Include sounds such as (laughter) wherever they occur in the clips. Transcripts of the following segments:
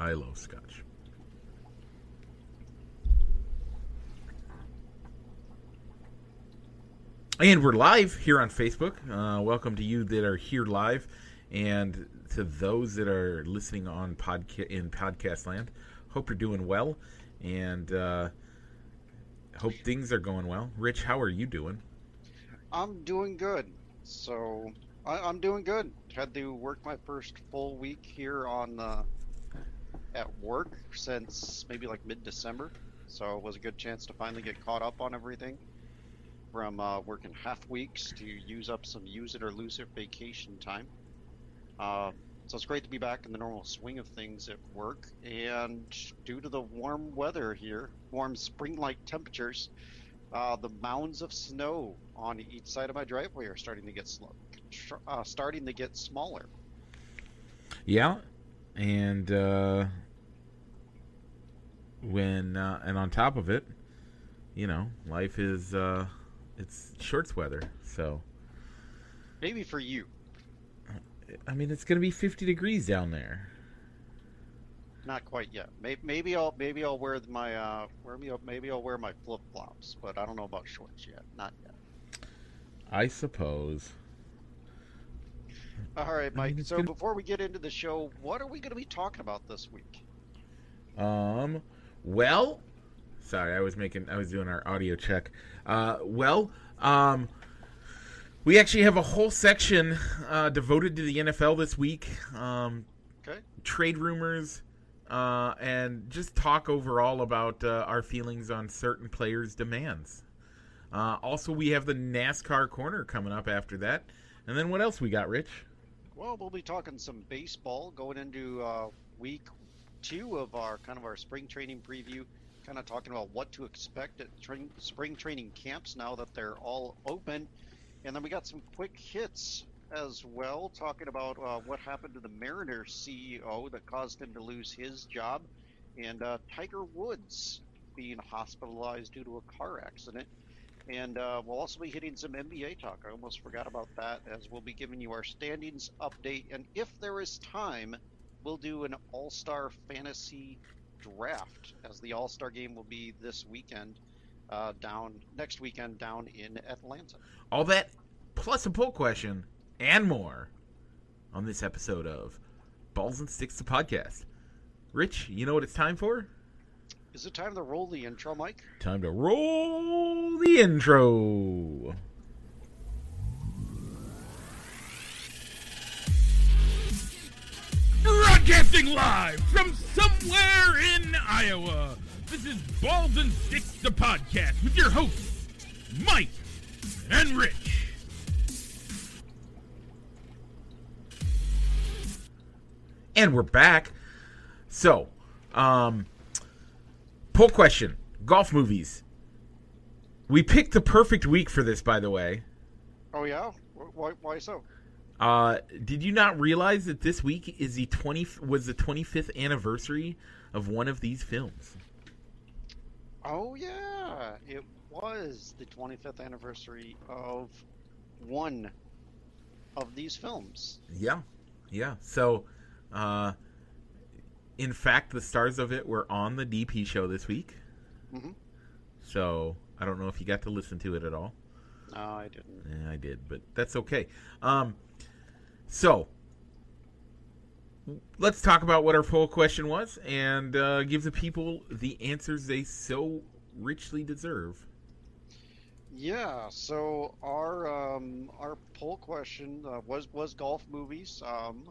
I love scotch. And we're live here on Facebook. Uh, welcome to you that are here live, and to those that are listening on podca- in podcast land. Hope you're doing well, and uh, hope things are going well. Rich, how are you doing? I'm doing good. So I, I'm doing good. Had to work my first full week here on uh, at work since maybe like mid-December. So it was a good chance to finally get caught up on everything from uh, working half weeks to use up some use it or lose it vacation time. Uh, so it's great to be back in the normal swing of things at work. And due to the warm weather here, warm spring-like temperatures, uh, the mounds of snow on each side of my driveway are starting to get slow, uh, starting to get smaller. Yeah, and uh, when uh, and on top of it, you know, life is uh, it's shorts weather, so Maybe for you, I mean it's gonna be 50 degrees down there. not quite yet. Maybe, maybe I'll maybe I'll wear my uh, wear me maybe I'll wear my flip flops, but I don't know about shorts yet. Not yet. I suppose. All right, I Mike. mean, so gonna- before we get into the show, what are we going to be talking about this week? Um, well, sorry, I was making, I was doing our audio check. Uh, well, um, we actually have a whole section uh, devoted to the NFL this week. Um, Okay. trade rumors, uh, and just talk overall about uh, our feelings on certain players' demands. Uh, also, we have the NASCAR corner coming up after that. And then what else we got, Rich? Well, we'll be talking some baseball going into uh, week two of our kind of our spring training preview. Kind of talking about what to expect at spring training camps now that they're all open, and then we got some quick hits as well, talking about uh, what happened to the Mariners CEO that caused him to lose his job, and uh, Tiger Woods being hospitalized due to a car accident. And uh, we'll also be hitting some NBA talk. I almost forgot about that, as we'll be giving you our standings update. And if there is time, we'll do an All Star Fantasy Draft, as the All Star game will be this weekend, uh, down next weekend down in Atlanta. All that plus a poll question and more on this episode of Balls and Sticks the podcast. Rich, you know what it's time for? Is it time to roll the intro, Mike? Time to roll the intro. Broadcasting live from somewhere in Iowa. This is Balls and Sticks, the podcast, with your hosts, Mike and Rich. And we're back. So, um, poll question golf movies. We picked the perfect week for this, by the way. Oh yeah, why? Why so? Uh, did you not realize that this week is the 20 was the 25th anniversary of one of these films? Oh yeah, it was the 25th anniversary of one of these films. Yeah, yeah. So, uh, in fact, the stars of it were on the DP show this week. Mhm. So I don't know if you got to listen to it at all. No, I didn't. Yeah, I did, but that's okay. Um, so let's talk about what our poll question was and uh, give the people the answers they so richly deserve. Yeah, so our um, our poll question uh, was was golf movies. Um,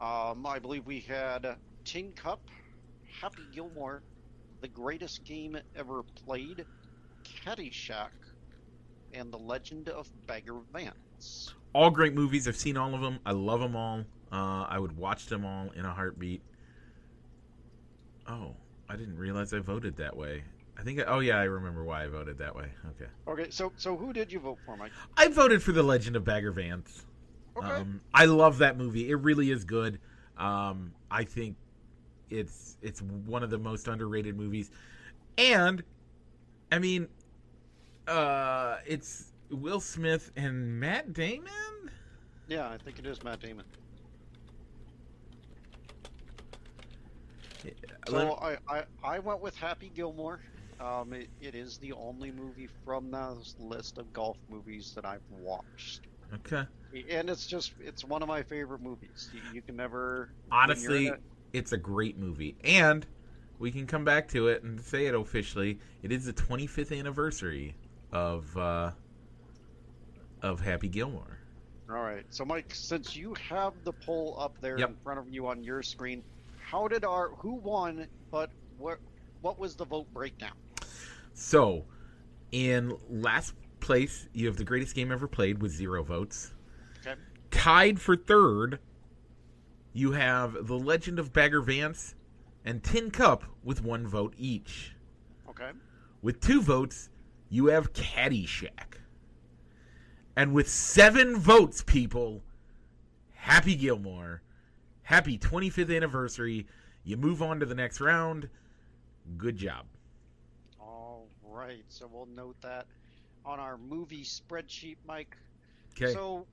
um, I believe we had Tin Cup, Happy Gilmore, The Greatest Game Ever Played, Caddyshack, and The Legend of Bagger Vance. All great movies. I've seen all of them. I love them all. Uh, I would watch them all in a heartbeat. Oh, I didn't realize I voted that way. I think. I, oh yeah, I remember why I voted that way. Okay, Okay, so so who did you vote for, Mike? I voted for The Legend of Bagger Vance. Okay, Um, I love that movie. It really is good. Um, I think it's it's one of the most underrated movies, and I mean, uh, it's Will Smith and Matt Damon. yeah, I think it is Matt Damon. So I, I, I went with Happy Gilmore. Um, it, it is the only movie from this list of golf movies that I've watched. okay. And it's just, it's one of my favorite movies. You, you can never. Honestly, it's a great movie, and we can come back to it and say it officially. It is the 25th anniversary of uh, of Happy Gilmore. All right. So, Mike, since you have the poll up there Yep. in front of you on your screen, how did our, who won, but what, what was the vote breakdown? So, in last place, you have the greatest game ever played with zero votes. Okay. Tied for third, you have The Legend of Bagger Vance and Tin Cup with one vote each. Okay. With two votes, you have Caddyshack. And with seven votes, people, Happy Gilmore. Happy 25th anniversary. You move on to the next round. Good job. All right. So we'll note that on our movie spreadsheet, Mike. Okay. So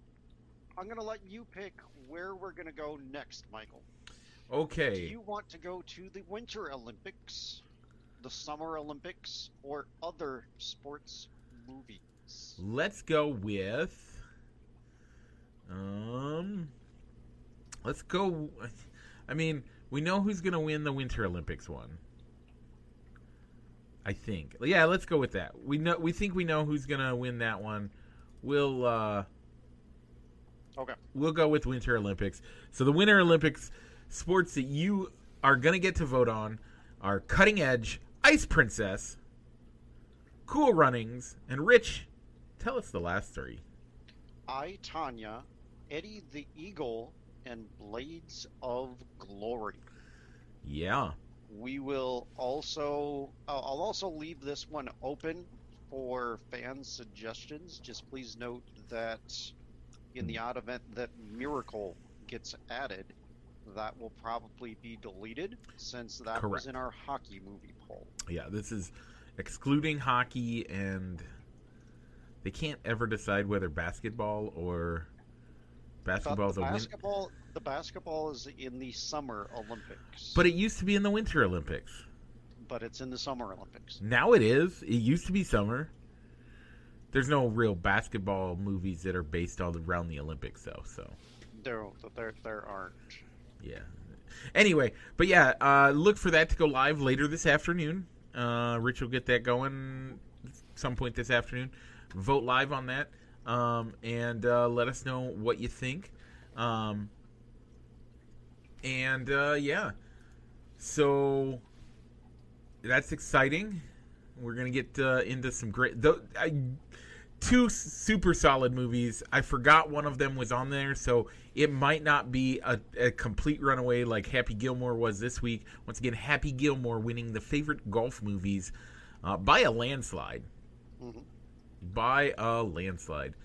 I'm going to let you pick where we're going to go next, Michael. Okay. Do you want to go to the Winter Olympics, the Summer Olympics, or other sports movies? Let's go with um let's go I mean, we know who's going to win the Winter Olympics one. I think. Yeah, let's go with that. We know we think we know who's going to win that one. We'll uh Okay. we'll go with Winter Olympics. So the Winter Olympics sports that you are going to get to vote on are Cutting Edge, Ice Princess, Cool Runnings, and Rich. Tell us the last three. I, Tonya, Eddie the Eagle, and Blades of Glory. Yeah. We will also, I'll I'll also leave this one open for fan suggestions. Just please note that in the odd event that Miracle gets added, that will probably be deleted since that Correct. was in our hockey movie poll. Yeah, this is excluding hockey and they can't ever decide whether basketball or basketball the a win. basketball, the basketball is in the Summer Olympics, But it used to be in the Winter Olympics. but it's in the Summer Olympics. Now it is. It used to be summer. There's no real basketball movies that are based all around the Olympics, though. So There, there, there aren't. yeah. Anyway, but yeah, uh, look for that to go live later this afternoon. Uh, Rich will get that going some point this afternoon. Vote live on that, um, and uh, let us know what you think. Um, and uh, yeah, so that's exciting. We're gonna get uh, into some great. Th- I, two super solid movies. I forgot one of them was on there, so it might not be a, a complete runaway like Happy Gilmore was this week. Once again, Happy Gilmore winning the favorite golf movies uh, by a landslide. Mhm. By a landslide.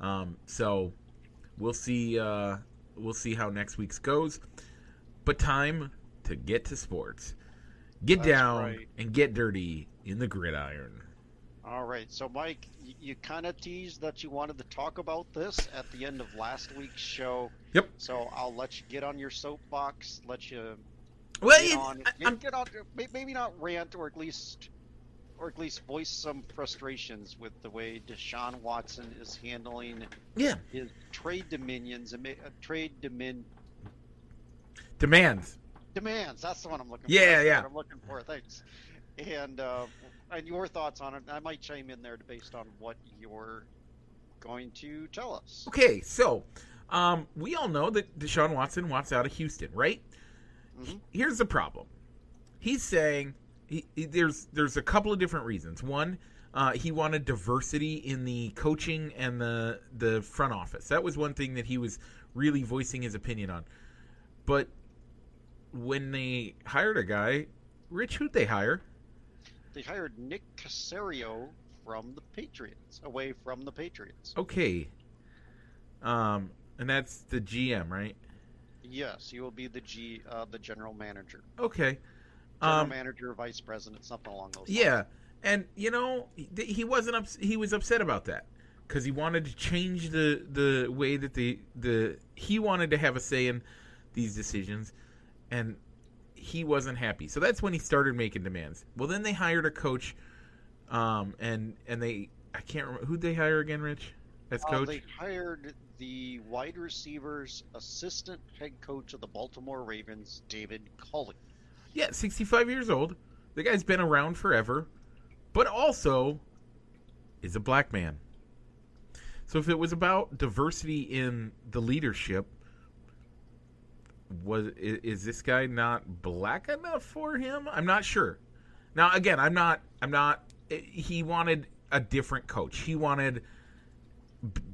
Um, so we'll see. Uh, we'll see how next week's goes. But time to get to sports. Get That's down right. and get dirty in the gridiron. All right, so Mike, you, you kind of teased that you wanted to talk about this at the end of last week's show. Yep. So I'll let you get on your soapbox, let you Well, get on, I- get, get on, maybe not rant or at least, or at least voice some frustrations with the way Deshaun Watson is handling yeah, his trade dominions and uh, trade domin demands. demands. That's the one I'm looking Yeah, for. Yeah, yeah. I'm looking for. Thanks. And uh, and your thoughts on it. I might chime in there based on what you're going to tell us. Okay, so um, we all know that Deshaun Watson wants out of Houston, right? Mhm. Here's the problem. He's saying he, he- there's there's a couple of different reasons. One, uh, he wanted diversity in the coaching and the the front office. That was one thing that he was really voicing his opinion on. But when they hired a guy, Rich, who'd they hire? They hired Nick Caserio from the Patriots, away from the Patriots. Okay, um, and that's the GM, right? Yes, he will be the G, uh, the general manager, Okay. general Um, manager, vice president, something along those. Lines. Yeah, and you know he, he wasn't ups- he was upset about that because he wanted to change the the way that the the he wanted to have a say in these decisions, and he wasn't happy. So that's when he started making demands. Well, then they hired a coach, um, and and they I can't remember who they hire again, Rich, as Uh, coach. they hired the wide receivers assistant head coach of the Baltimore Ravens, David Culley. Yeah, 65 years old. The guy's been around forever, but also is a black man. So if it was about diversity in the leadership, was i- is this guy not black enough for him? I'm not sure. Now again, I'm not I'm not he wanted a different coach. He wanted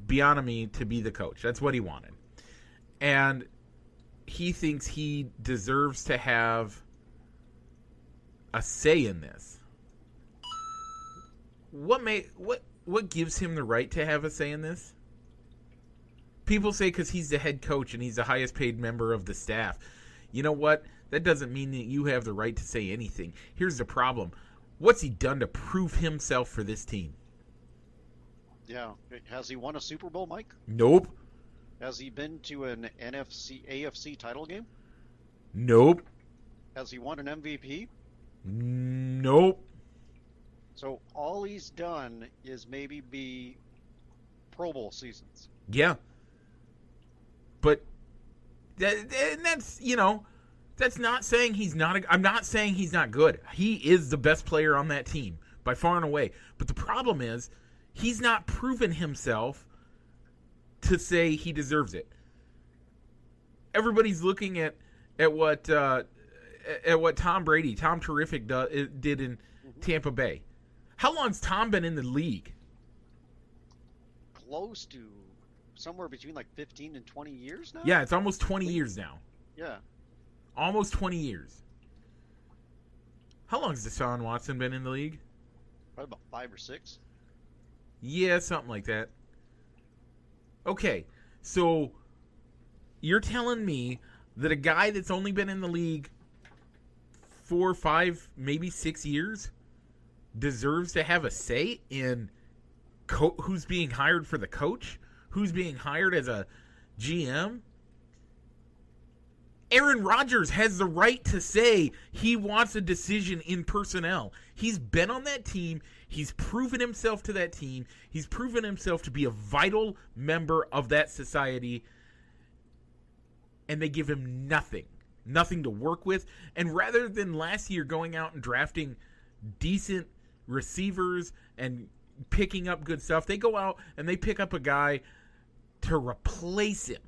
Bieniemy to be the coach. That's what he wanted. And he thinks he deserves to have a say in this. What may what what gives him the right to have a say in this? People say because he's the head coach and he's the highest paid member of the staff. You know what? That doesn't mean that you have the right to say anything. Here's the problem: what's he done to prove himself for this team? Yeah, has he won a Super Bowl, Mike? Nope, Has he been to an NFC AFC title game? nope, Has he won an MVP? nope. So all he's done is maybe be Pro Bowl seasons. Yeah. But and that's, you know, that's not saying he's not a, I'm not saying he's not good. He is the best player on that team by far and away. But the problem is he's not proven himself to say he deserves it. Everybody's looking at at what uh, at what Tom Brady, Tom Terrific do, did in Tampa Bay. How long's Tom been in the league? Close to somewhere between like 15 and 20 years now? Yeah, it's almost 20 years now. Yeah. Almost 20 years. How long has Deshaun Watson been in the league? Probably about five or six. Yeah, something like that. Okay, so you're telling me that a guy that's only been in the league four, five, maybe six years deserves to have a say in co- who's being hired for the coach, who's being hired as a GM? Aaron Rodgers has the right to say he wants a decision in personnel. He's been on that team. He's proven himself to that team. He's proven himself to be a vital member of that society. And they give him nothing, nothing to work with. And rather than last year going out and drafting decent receivers and picking up good stuff, they go out and they pick up a guy to replace him.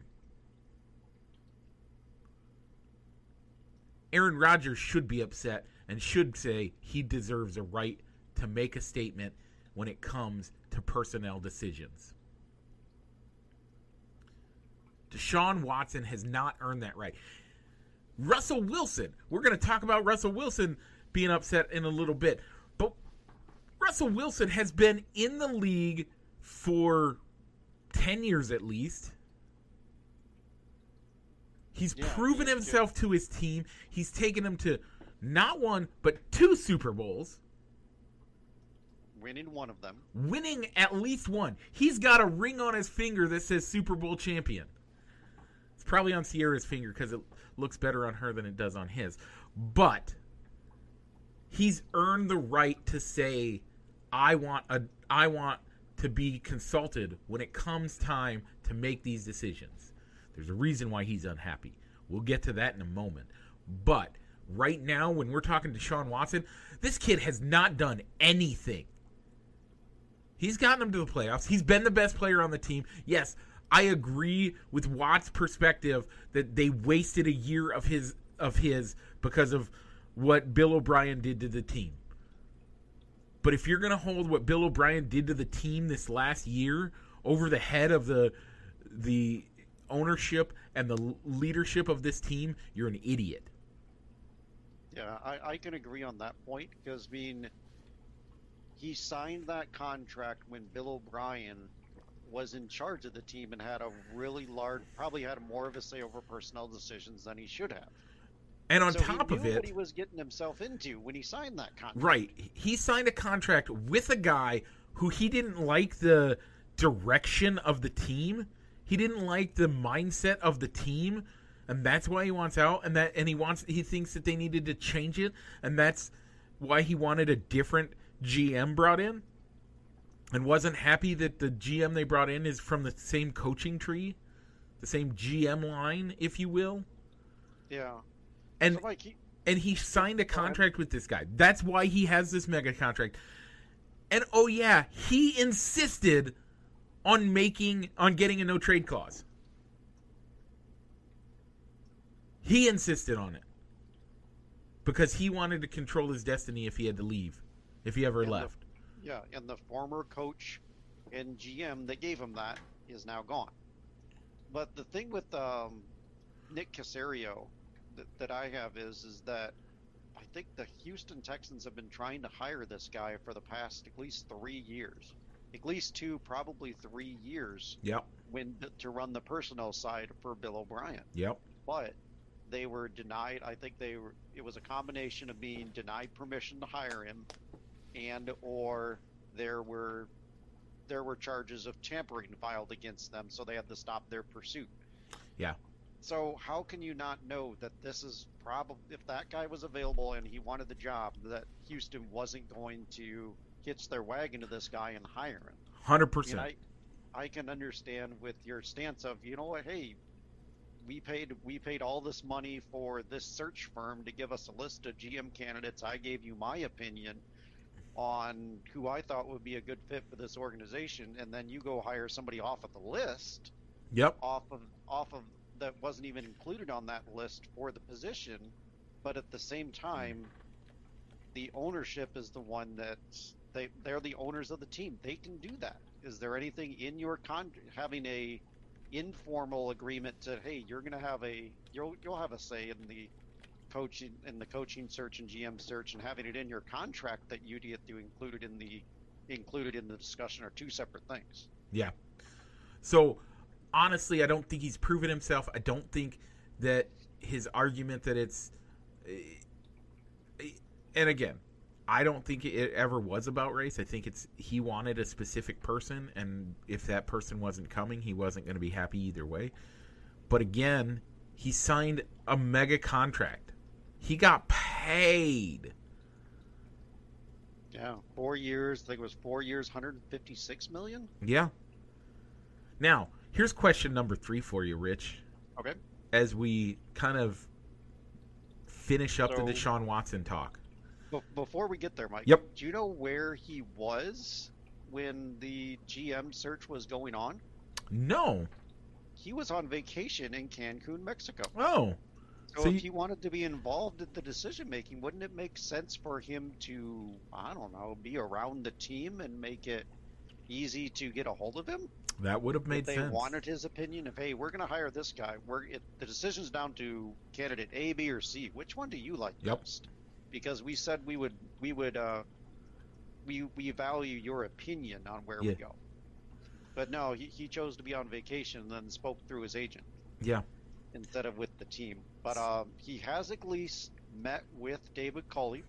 Aaron Rodgers should be upset and should say he deserves a right to make a statement when it comes to personnel decisions. Deshaun Watson has not earned that right. Russell Wilson, we're going to talk about Russell Wilson being upset in a little bit, but Russell Wilson has been in the league for 10 years at least. He's Yeah, proven he- himself to his team. He's taken them to not one, but two Super Bowls, Winning one of them. winning at least one. He's got a ring on his finger that says Super Bowl champion. It's probably on Ciara's finger because it looks better on her than it does on his. But he's earned the right to say, "I want a, I want to be consulted when it comes time to make these decisions." There's a reason why he's unhappy. We'll get to that in a moment. But right now, when we're talking Deshaun Watson, this kid has not done anything. He's gotten them to the playoffs. He's been the best player on the team. Yes, I agree with Watt's perspective that they wasted a year of his of his because of what Bill O'Brien did to the team. But if you're going to hold what Bill O'Brien did to the team this last year over the head of the the ownership and the leadership of this team, you're an idiot. Yeah, I, I can agree on that point because, I mean, he signed that contract when Bill O'Brien was in charge of the team and had a really large, probably had more of a say over personnel decisions than he should have. And on so top of it, what he was getting himself into when he signed that contract. Right. He signed a contract with a guy who he didn't like the direction of the team. He didn't like the mindset of the team and that's why he wants out, and that and he wants he thinks that they needed to change it, and that's why he wanted a different GM brought in, and wasn't happy that the GM they brought in is from the same coaching tree, the same GM line, if you will, Yeah. And so, Mike, he, and he signed a contract with this guy. That's why he has this mega contract. And oh yeah, he insisted on making on getting a no trade clause. He insisted on it. Because he wanted to control his destiny if he had to leave. If he ever And the- left. yeah, and the former coach and GM that gave him that is now gone. But the thing with um, Nick Caserio that, that I have is is that I think the Houston Texans have been trying to hire this guy for the past at least three years, at least two, probably three years, Yep. when to run the personnel side for Bill O'Brien. Yep. But they were denied. I think they were. It was a combination of being denied permission to hire him, and or there were there were charges of tampering filed against them, so they had to stop their pursuit. Yeah. So how can you not know that this is probably if that guy was available and he wanted the job, that Houston wasn't going to hitch their wagon to this guy and hire him? Hundred percent. I, I can understand with your stance of you know what, hey, we paid we paid all this money for this search firm to give us a list of GM candidates. I gave you my opinion on who I thought would be a good fit for this organization, and then you go hire somebody off of the list, Yep. off of off of that wasn't even included on that list for the position, but at the same time, the ownership is the one that they they're the owners of the team. They can do that. Is there anything in your con having a informal agreement to hey you're going to have a you'll you'll have a say in the coaching in the coaching search and GM search and having it in your contract that you get to include it in the included in the discussion are two separate things. Yeah. So honestly, I don't think he's proven himself. I don't think that his argument that it's eh, and again, I don't think it ever was about race. I think it's he wanted a specific person and if that person wasn't coming, he wasn't going to be happy either way. But again, he signed a mega contract. He got paid. Yeah, four years. I think it was four years, 156 million. Yeah. Now, here's question number 3 for you, Rich. Okay. as we kind of finish up So- the Deshaun Watson talk. Be- before we get there, Mike. Yep. Do you know where he was when the GM search was going on? No. He was on vacation in Cancun, Mexico. Oh. So, So if you- he wanted to be involved in the decision making, wouldn't it make sense for him to, I don't know, be around the team and make it easy to get a hold of him? That would have made they sense. wanted his opinion of, hey, we're going to hire this guy. We're it, the decision's down to candidate A, B, or C. Which one do you like Yep. best? Because we said we would we would uh, we we value your opinion on where we go. But no, he, he chose to be on vacation and then spoke through his agent Yeah. instead of with the team. But um, he has at least met with David Culley.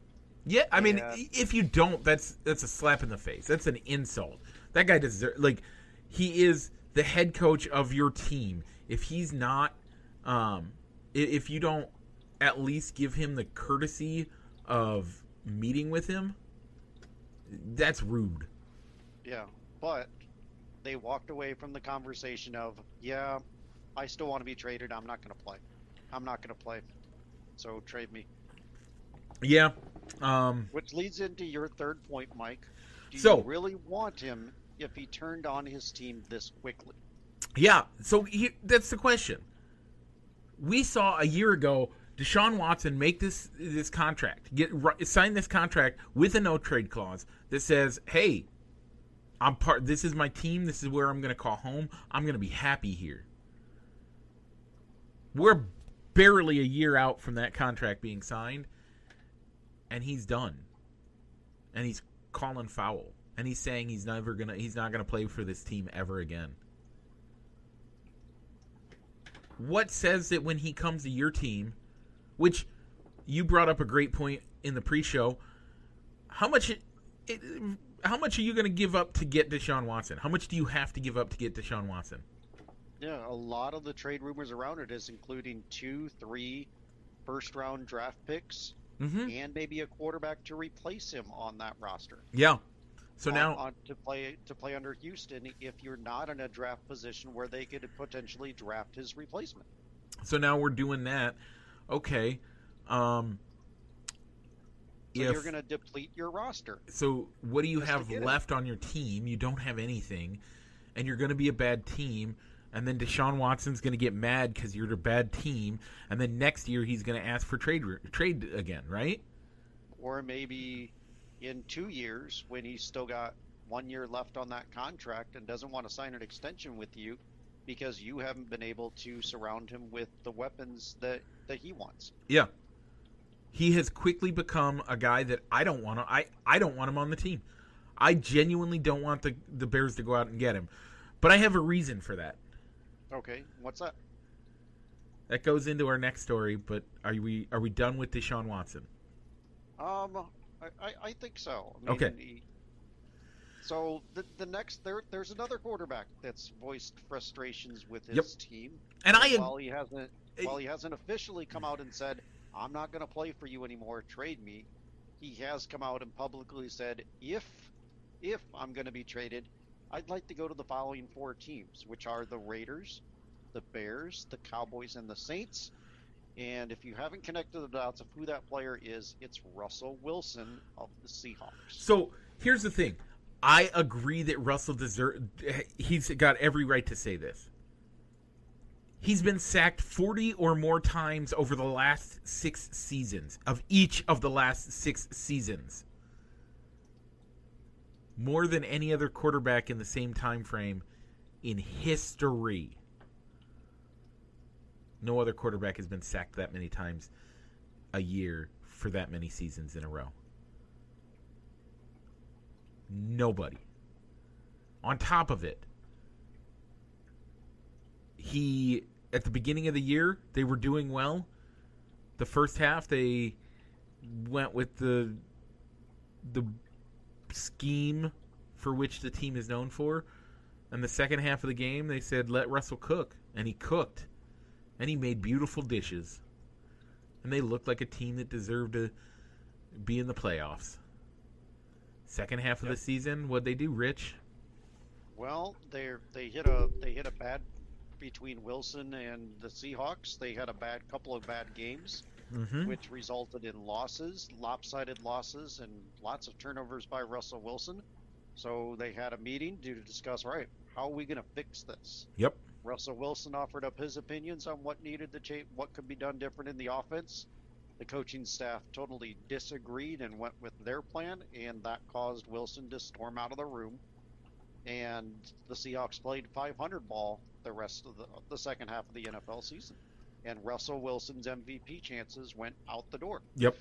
Yeah, I mean, Yeah. if you don't, that's that's a slap in the face. That's an insult. That guy deserves like he is the head coach of your team. If he's not, um, if you don't at least give him the courtesy of meeting with him, that's rude. Yeah, but they walked away from the conversation of, yeah, I still want to be traded. I'm not going to play. I'm not going to play. So trade me. Yeah. Um, Which leads into your third point, Mike. Do So- you really want him if he turned on his team this quickly? Yeah, so he, that's the question. We saw a year ago Deshaun Watson make this this contract, get sign this contract with a no trade clause that says, "Hey, I'm part. This is my team. This is where I'm going to call home. I'm going to be happy here." We're barely a year out from that contract being signed, and he's done, and he's calling foul, and he's saying he's never gonna, he's not gonna play for this team ever again what says that when he comes to your team, which you brought up a great point in the pre-show, how much it, it, how much are you going to give up to get Deshaun Watson? How much do you have to give up to get Deshaun Watson? Yeah, a lot of the trade rumors around it is including two, three first round draft picks Mm-hmm. and maybe a quarterback to replace him on that roster. Yeah. So on- now, on, to play to play under Houston if you're not in a draft position where they could potentially draft his replacement. so now we're doing that. Okay. Um. So if you're going to deplete your roster. so, what do you Just have left on your team? You don't have anything, and you're going to be a bad team. And then Deshaun Watson's going to get mad because you're a bad team. And then next year he's going to ask for trade trade again, right? Or maybe in two years when he's still got one year left on that contract and doesn't want to sign an extension with you because you haven't been able to surround him with the weapons that, that he wants. Yeah. He has quickly become a guy that I don't want to I, I don't want him on the team. I genuinely don't want the the Bears to go out and get him. But I have a reason for that. Okay, what's that? That goes into our next story, but are we are we done with Deshaun Watson? Um, I, I, I think so. I mean, Okay. he- so the the next there there's another quarterback that's voiced frustrations with his Yep. team. And I while he hasn't Eh, while he hasn't officially come out and said I'm not going to play for you anymore, trade me. He has come out and publicly said if if I'm going to be traded, I'd like to go to the following four teams, which are the Raiders, the Bears, the Cowboys, and the Saints. And if you haven't connected the dots of who that player is, it's Russell Wilson of the Seahawks. So here's the thing. I agree that Russell deserve. He's got every right to say this. He's been sacked 40 or more times over the last six seasons, of each of the last six seasons. More than any other quarterback in the same time frame in history. No other quarterback has been sacked that many times a year for that many seasons in a row. Nobody. On top of it, he at the beginning of the year they were doing well. The first half they went with the the scheme for which the team is known for. And the second half of the game they said let Russell cook and he cooked. And he made beautiful dishes. And they looked like a team that deserved to be in the playoffs. Second half of the season, what'd they do, Rich? Well, they they hit a they hit a bad between Wilson and the Seahawks. They had a bad couple of bad games, Mm-hmm. which resulted in losses, lopsided losses, and lots of turnovers by Russell Wilson. So they had a meeting to discuss. Right, how are we going to fix this? Yep. Russell Wilson offered up his opinions on what needed to change, what could be done different in the offense. The coaching staff totally disagreed and went with their plan, and that caused Wilson to storm out of the room. And the Seahawks played 500 ball the rest of the, the second half of the NFL season. And Russell Wilson's MVP chances went out the door. Yep.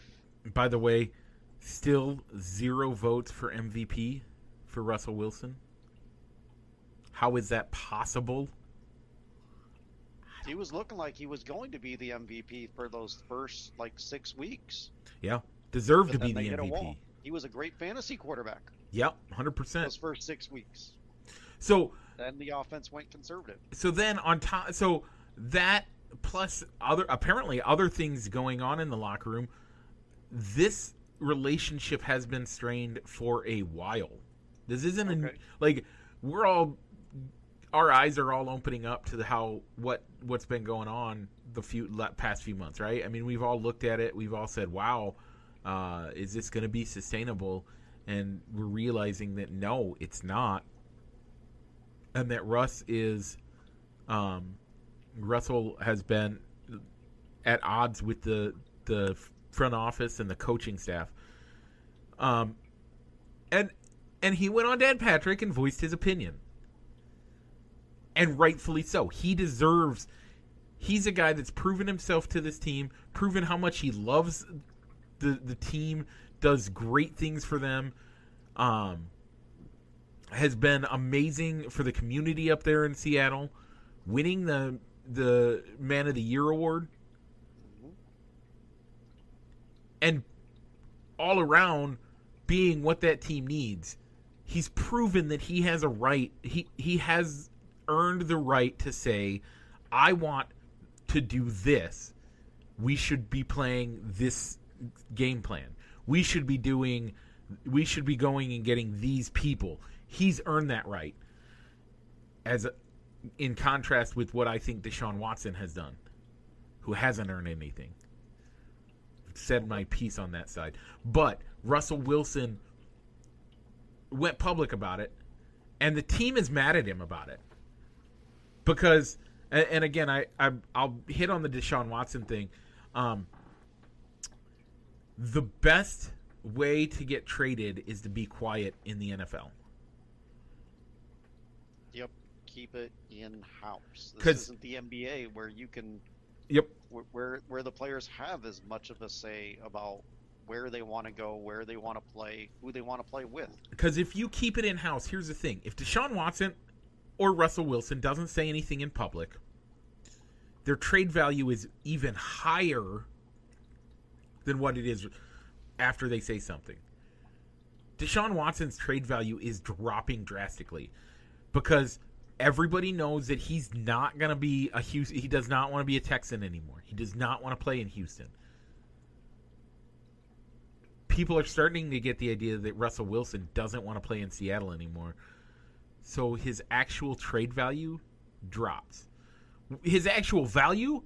By the way, still zero votes for MVP for Russell Wilson. How is that possible? He was looking like he was going to be the MVP for those first like six weeks. Yeah. Deserved to be the they hit a MVP. He was a great fantasy quarterback Yep, 100%. those first six weeks. So, Then the offense went conservative. so then on top so that plus other apparently other things going on in the locker room this relationship has been strained for a while this isn't a, like we're all our eyes are all opening up to the how what what's been going on the few past few months right? I mean we've all looked at it. We've all said wow uh, is this going to be sustainable? And we're realizing that no it's not. And that Russ is um, Russell has been at odds with the the front office and the coaching staff. Um, and and he went on Dan Patrick and voiced his opinion, and rightfully so. He deserves. He's a guy that's proven himself to this team, proven how much he loves the the team, does great things for them. Um, has been amazing for the community up there in Seattle, winning the the Man of the Year award, and all around being what that team needs. He's proven that he has a right. He he has earned the right to say, I want to do this. We should be playing this game plan. We should be doing we should be going and getting these people. He's earned that right. As a, in contrast with what I think Deshaun Watson has done, who hasn't earned anything. Said my piece on that side. But Russell Wilson went public about it, and the team is mad at him about it. Because, and, and again, I, I I'll hit on the Deshaun Watson thing. Um, the best way to get traded is to be quiet in the NFL. Yep, keep it in house. This isn't the NBA where you can Yep. where where, where the players have as much of a say about where they want to go, where they want to play, who they want to play with. Because if you keep it in house, here's the thing: if Deshaun Watson or Russell Wilson doesn't say anything in public, their trade value is even higher than what it is after they say something. Deshaun Watson's trade value is dropping drastically because everybody knows that he's not going to be a Houston. He does not want to be a Texan anymore. He does not want to play in Houston. People are starting to get the idea that Russell Wilson doesn't want to play in Seattle anymore. So his actual trade value drops. His actual value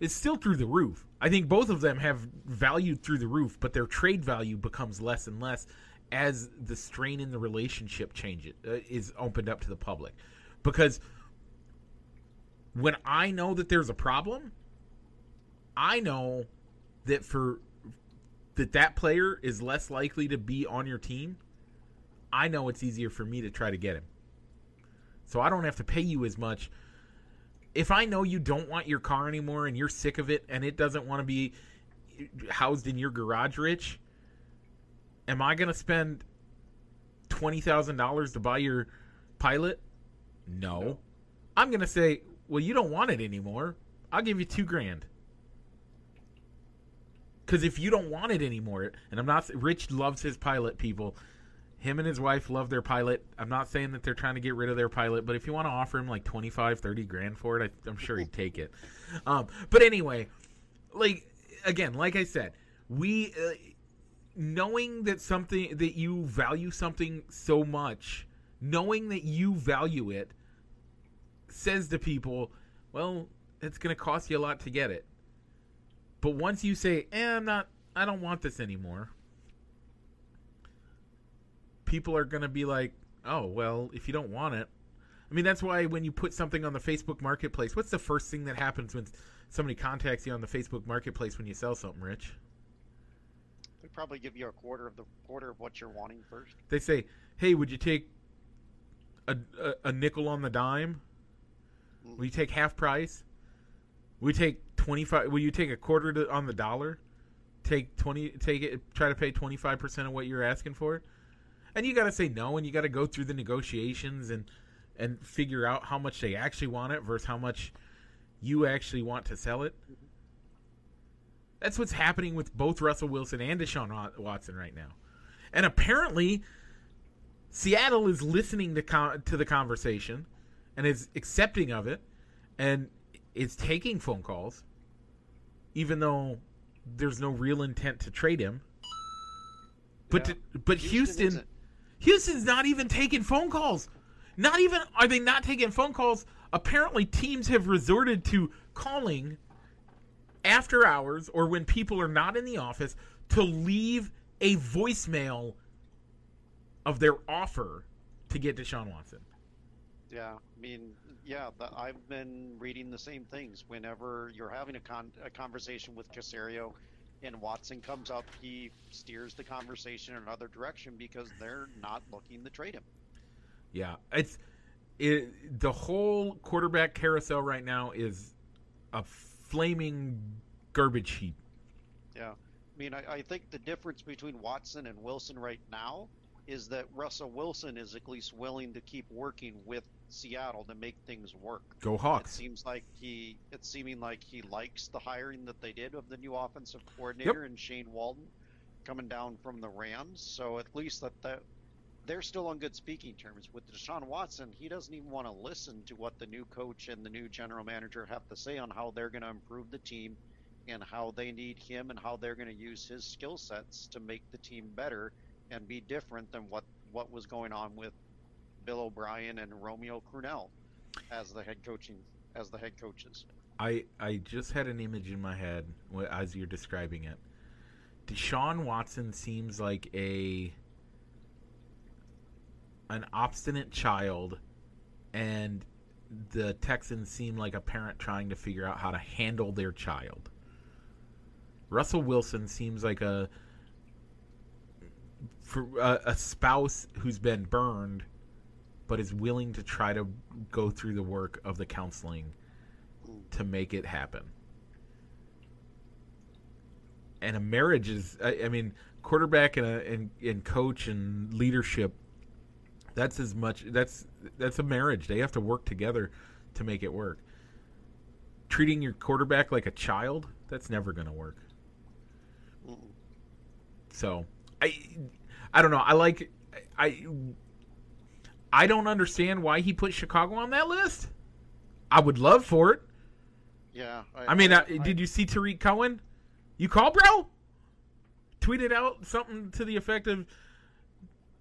is still through the roof. I think both of them have valued through the roof, but their trade value becomes less and less as the strain in the relationship changes uh, is opened up to the public. Because when I know that there's a problem, I know that for that that player is less likely to be on your team. I know it's easier for me to try to get him. So I don't have to pay you as much if I know you don't want your car anymore and you're sick of it and it doesn't want to be housed in your garage, Rich, am I going to spend $20,000 to buy your pilot? No. I'm going to say, well, you don't want it anymore. I'll give you two grand. Because if you don't want it anymore, and I'm not, Rich loves his pilot, people. Him and his wife love their pilot. I'm not saying that they're trying to get rid of their pilot, but if you want to offer him like 25, 30 grand for it, I, I'm sure he'd take it. Um, but anyway, like, again, like I said, we, uh, knowing that something, that you value something so much, knowing that you value it, says to people, well, it's going to cost you a lot to get it. But once you say, eh, I'm not, I don't want this anymore, people are going to be like, oh, well, if you don't want it. I mean, that's why when you put something on the Facebook Marketplace, what's the first thing that happens when somebody contacts you on the Facebook Marketplace when you sell something, Rich? They probably give you a quarter of the quarter of what you're wanting first. They say, hey, would you take a, a, a nickel on the dime? Will you take half price? Will you take twenty five? Will you take a quarter to, on the dollar? Take twenty. Take it. Try to pay twenty five percent of what you're asking for, and you got to say no, and you got to go through the negotiations and and figure out how much they actually want it versus how much you actually want to sell it. Mm-hmm. That's what's happening with both Russell Wilson and Deshaun Watson right now, and apparently, Seattle is listening to con- to the conversation and is accepting of it and is taking phone calls even though there's no real intent to trade him but Yeah. to- but Houston Houston. Houston's not even taking phone calls not even are they not taking phone calls apparently teams have resorted to calling after hours or when people are not in the office to leave a voicemail of their offer to get Deshaun Watson. Yeah, I mean, yeah, I've been reading the same things. Whenever you're having a, con- a conversation with Caserio and Watson comes up, he steers the conversation in another direction because they're not looking to trade him. Yeah, it's it, the whole quarterback carousel right now is a flaming garbage heap. Yeah. I mean, I, I think the difference between Watson and Wilson right now is that Russell Wilson is at least willing to keep working with Seattle to make things work. Go hot. It seems like he, it's seeming like he likes the hiring that they did of the new offensive coordinator and Shane Waldron coming down from the Rams. So at least that, that they're still on good speaking terms with Deshaun Watson. He doesn't even want to listen to what the new coach and the new general manager have to say on how they're going to improve the team and how they need him and how they're going to use his skill sets to make the team better and be different than what what was going on with Bill O'Brien and Romeo Crennel as the head coaching as the head coaches. I I just had an image in my head as you're describing it. Deshaun Watson seems like a an obstinate child, and the Texans seem like a parent trying to figure out how to handle their child. Russell Wilson seems like a for a, a spouse who's been burned, but is willing to try to go through the work of the counseling to make it happen. And a marriage is, I, I mean, quarterback and, a, and and coach and leadership. That's as much. That's that's a marriage. They have to work together to make it work. Treating your quarterback like a child, that's never going to work. So I, I don't know. I like I. I don't understand why he put Chicago on that list. I would love for it. Yeah, I mean, uh, did you see Tarik Cohen? You call, bro? Tweeted out something to the effect of,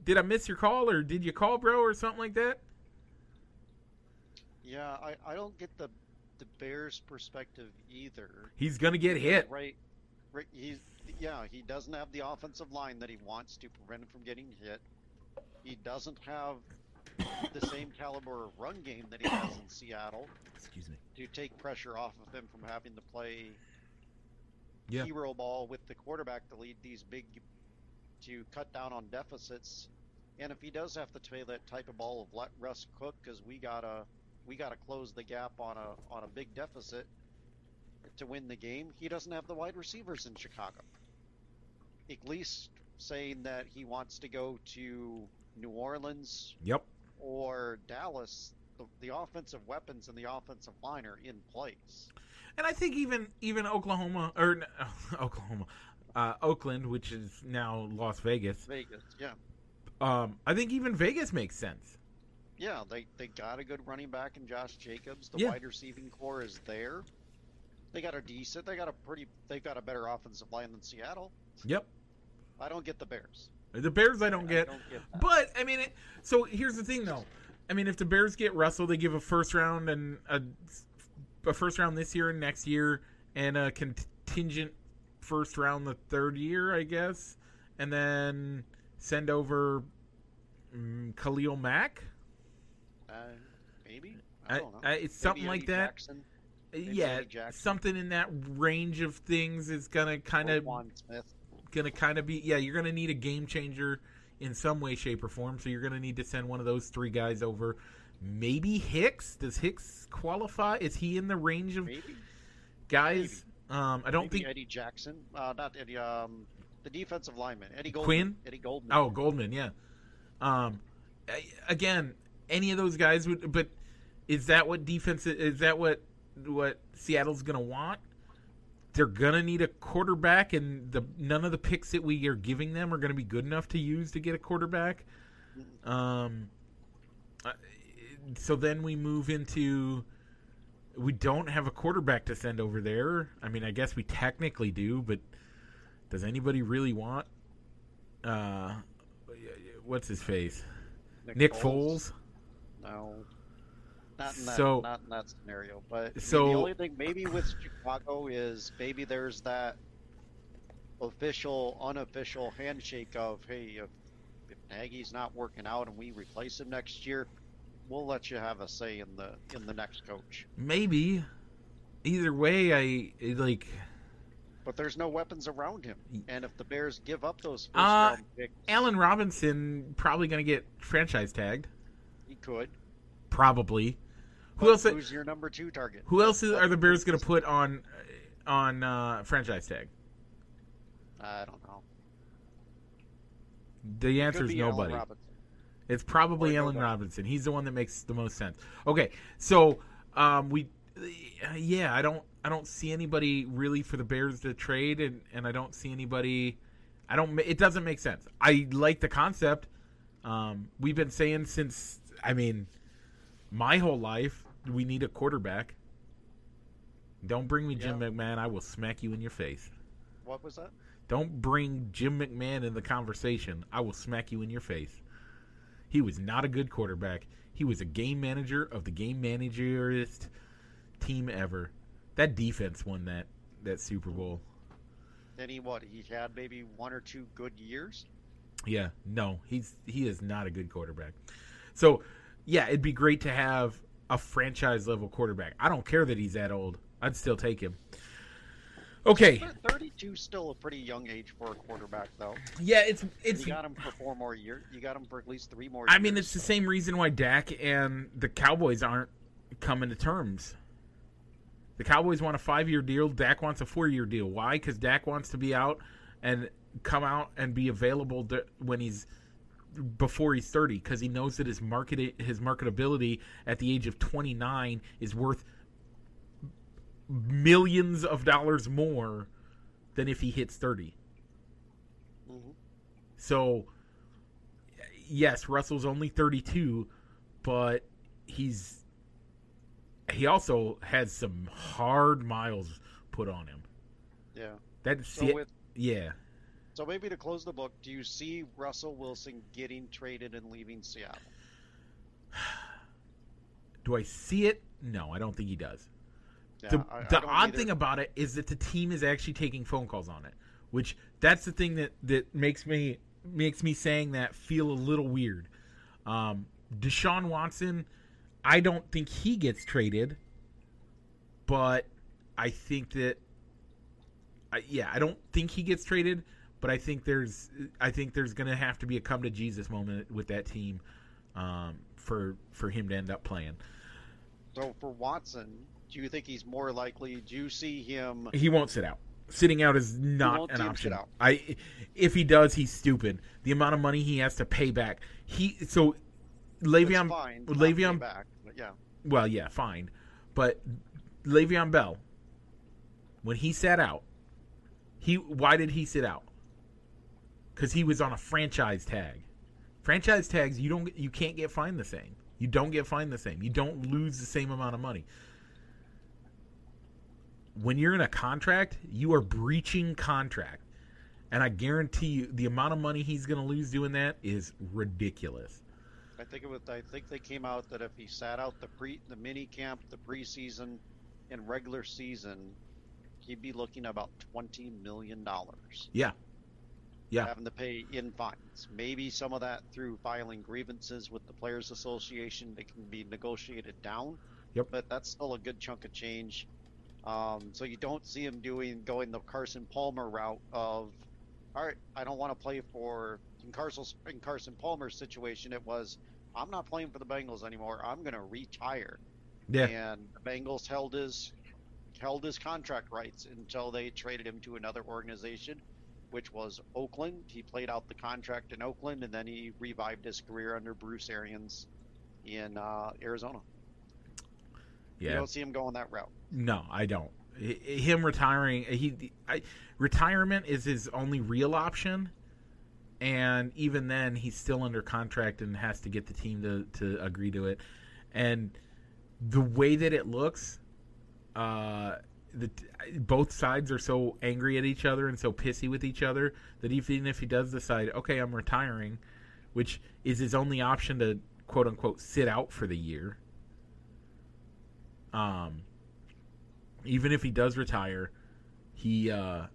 "Did I miss your call, or did you call, bro, or something like that?" Yeah, I, I don't get the the Bears' perspective either. He's gonna get hit. Right, right. He's yeah. He doesn't have the offensive line that he wants to prevent him from getting hit. He doesn't have the same caliber of run game that he has in Seattle Excuse me. to take pressure off of him from having to play Yeah. hero ball with the quarterback to lead these big to cut down on deficits. And if he does have to play that type of ball of let Russ cook, because we gotta we gotta close the gap on a on a big deficit to win the game, he doesn't have the wide receivers in Chicago. At least saying that he wants to go to New Orleans Yep. Or Dallas, the, the offensive weapons and the offensive line are in place. And I think even even Oklahoma or (laughs) Oklahoma, uh, Oakland, which is now Las Vegas. Vegas, yeah. Um, I think even Vegas makes sense. Yeah, they, they got a good running back in Josh Jacobs. The Yeah. wide receiving core is there. They got a decent. They got a pretty. They've got a better offensive line than Seattle. Yep. I don't get the Bears. The Bears, I don't get. I don't get. But I mean, it, so here's the thing, though. I mean, if the Bears get Russell, they give a first round and a, a first round this year and next year, and a contingent first round the third year, I guess, and then send over mm, Khalil Mack. Uh, maybe. I don't know. I, it's Maybe something like that. Jackson, yeah, something in that range of things is gonna kind of Smith. Gonna kind of be yeah you're gonna need a game changer in some way shape or form so you're gonna need to send one of those three guys over maybe hicks does hicks qualify is he in the range of Maybe. guys um i don't maybe think Eddie Jackson. Uh, not Eddie. Um, the defensive lineman, Eddie Goldman. Quinn? Eddie Goldman. oh goldman yeah um again any of those guys would but is that what defense is that what what seattle's gonna want they're gonna need a quarterback, and the none of the picks that we are giving them are gonna be good enough to use to get a quarterback. Um, so then we move into we don't have a quarterback to send over there. I mean, I guess we technically do, but does anybody really want? Uh, what's his face? Nick Foles. No. Not in that, So- not in that scenario. But I mean, So- the only thing maybe with Chicago is maybe there's that official, unofficial handshake of, hey, if, if Nagy's not working out and we replace him next year, we'll let you have a say in the in the next coach. Maybe. Either way, I like. But there's no weapons around him, and if the Bears give up those first Uh, round picks, Allen Robinson probably going to get franchise tagged. he could. Probably. Who else? Who's your number two target? Who else is, are the Bears going to put on on uh, franchise tag? I don't know. The answer is nobody. It's probably nobody. Robinson. He's the one that makes the most sense. Okay, so um, we, uh, yeah, I don't, I don't see anybody really for the Bears to trade, and, and I don't see anybody. I don't. It doesn't make sense. I like the concept. Um, we've been saying since, I mean, my whole life, we need a quarterback. Don't bring me Jim Yeah. McMahon. I will smack you in your face. What was that? Don't bring Jim McMahon in the conversation. I will smack you in your face. He was not a good quarterback. He was a game manager of the game manageriest team ever. That defense won that that Super Bowl. Then he what? He had maybe one or two good years. Yeah, no, he's he is not a good quarterback. So, yeah, it'd be great to have a franchise level quarterback. I don't care that he's that old. I'd still take him. Okay, Thirty-two is still a pretty young age for a quarterback, though. yeah, it's it's you got him for four more years. You got him for at least three more. I mean, it's the same reason why Dak and the Cowboys aren't coming to terms. The Cowboys want a five year deal. Dak wants a four year deal. Why? Because Dak wants to be out and come out and be available to, when he's before he's 30 because he knows that his market his marketability at the age of 29 is worth millions of dollars more than if he hits 30. Mhm. So, yes, Russell's only 32, but he's he also has some hard miles put on him. Yeah. That's So it. with yeah. So maybe to close the book, do you see Russell Wilson getting traded and leaving Seattle? (sighs) Do I see it? No, I don't think he does. Yeah, the I- I the odd thing about it is that the team is actually taking phone calls on it, which that's the thing that that makes me makes me saying that feel a little weird. Um, Deshaun Watson, I don't think he gets traded, but I think that, I, yeah, I don't think he gets traded, but I think there's I think there's gonna have to be a come to Jesus moment with that team um, for for him to end up playing. So for Watson, do you think he's more likely? Do you see him? He won't sit out. Sitting out is not an option. out. I if he does, he's stupid. The amount of money he has to pay back. He so Le'Veon fine, to not pay Le'Veon back, yeah, well, yeah, fine. But Le'Veon Bell when he sat out, he why did he sit out? Cuz he was on a franchise tag. Franchise tags you don't you can't get fined the same. You don't get fined the same. You don't lose the same amount of money. When you're in a contract, you are breaching contract. And I guarantee you the amount of money he's going to lose doing that is ridiculous. I think it was. I think they came out that if he sat out the pre, the mini camp, the preseason, and regular season, he'd be looking at about twenty million dollars. Yeah. Yeah. Having to pay in fines. Maybe some of that through filing grievances with the Players Association that can be negotiated down. Yep. But that's still a good chunk of change. Um, so you don't see him doing going the Carson Palmer route of, all right, I don't want to play for in Carson in Carson Palmer's situation. It was, I'm not playing for the Bengals anymore. I'm going to retire. Yeah. And the Bengals held his held his contract rights until they traded him to another organization, which was Oakland. He played out the contract in Oakland, and then he revived his career under Bruce Arians in uh, Arizona. Yeah. You don't see him going that route. No, I don't. Him retiring, he I, retirement is his only real option, and even then, he's still under contract and has to get the team to to agree to it. And the way that it looks, uh, the both sides are so angry at each other and so pissy with each other that even if he does decide, okay, I'm retiring, which is his only option to quote unquote sit out for the year. Um, even if he does retire, he uh,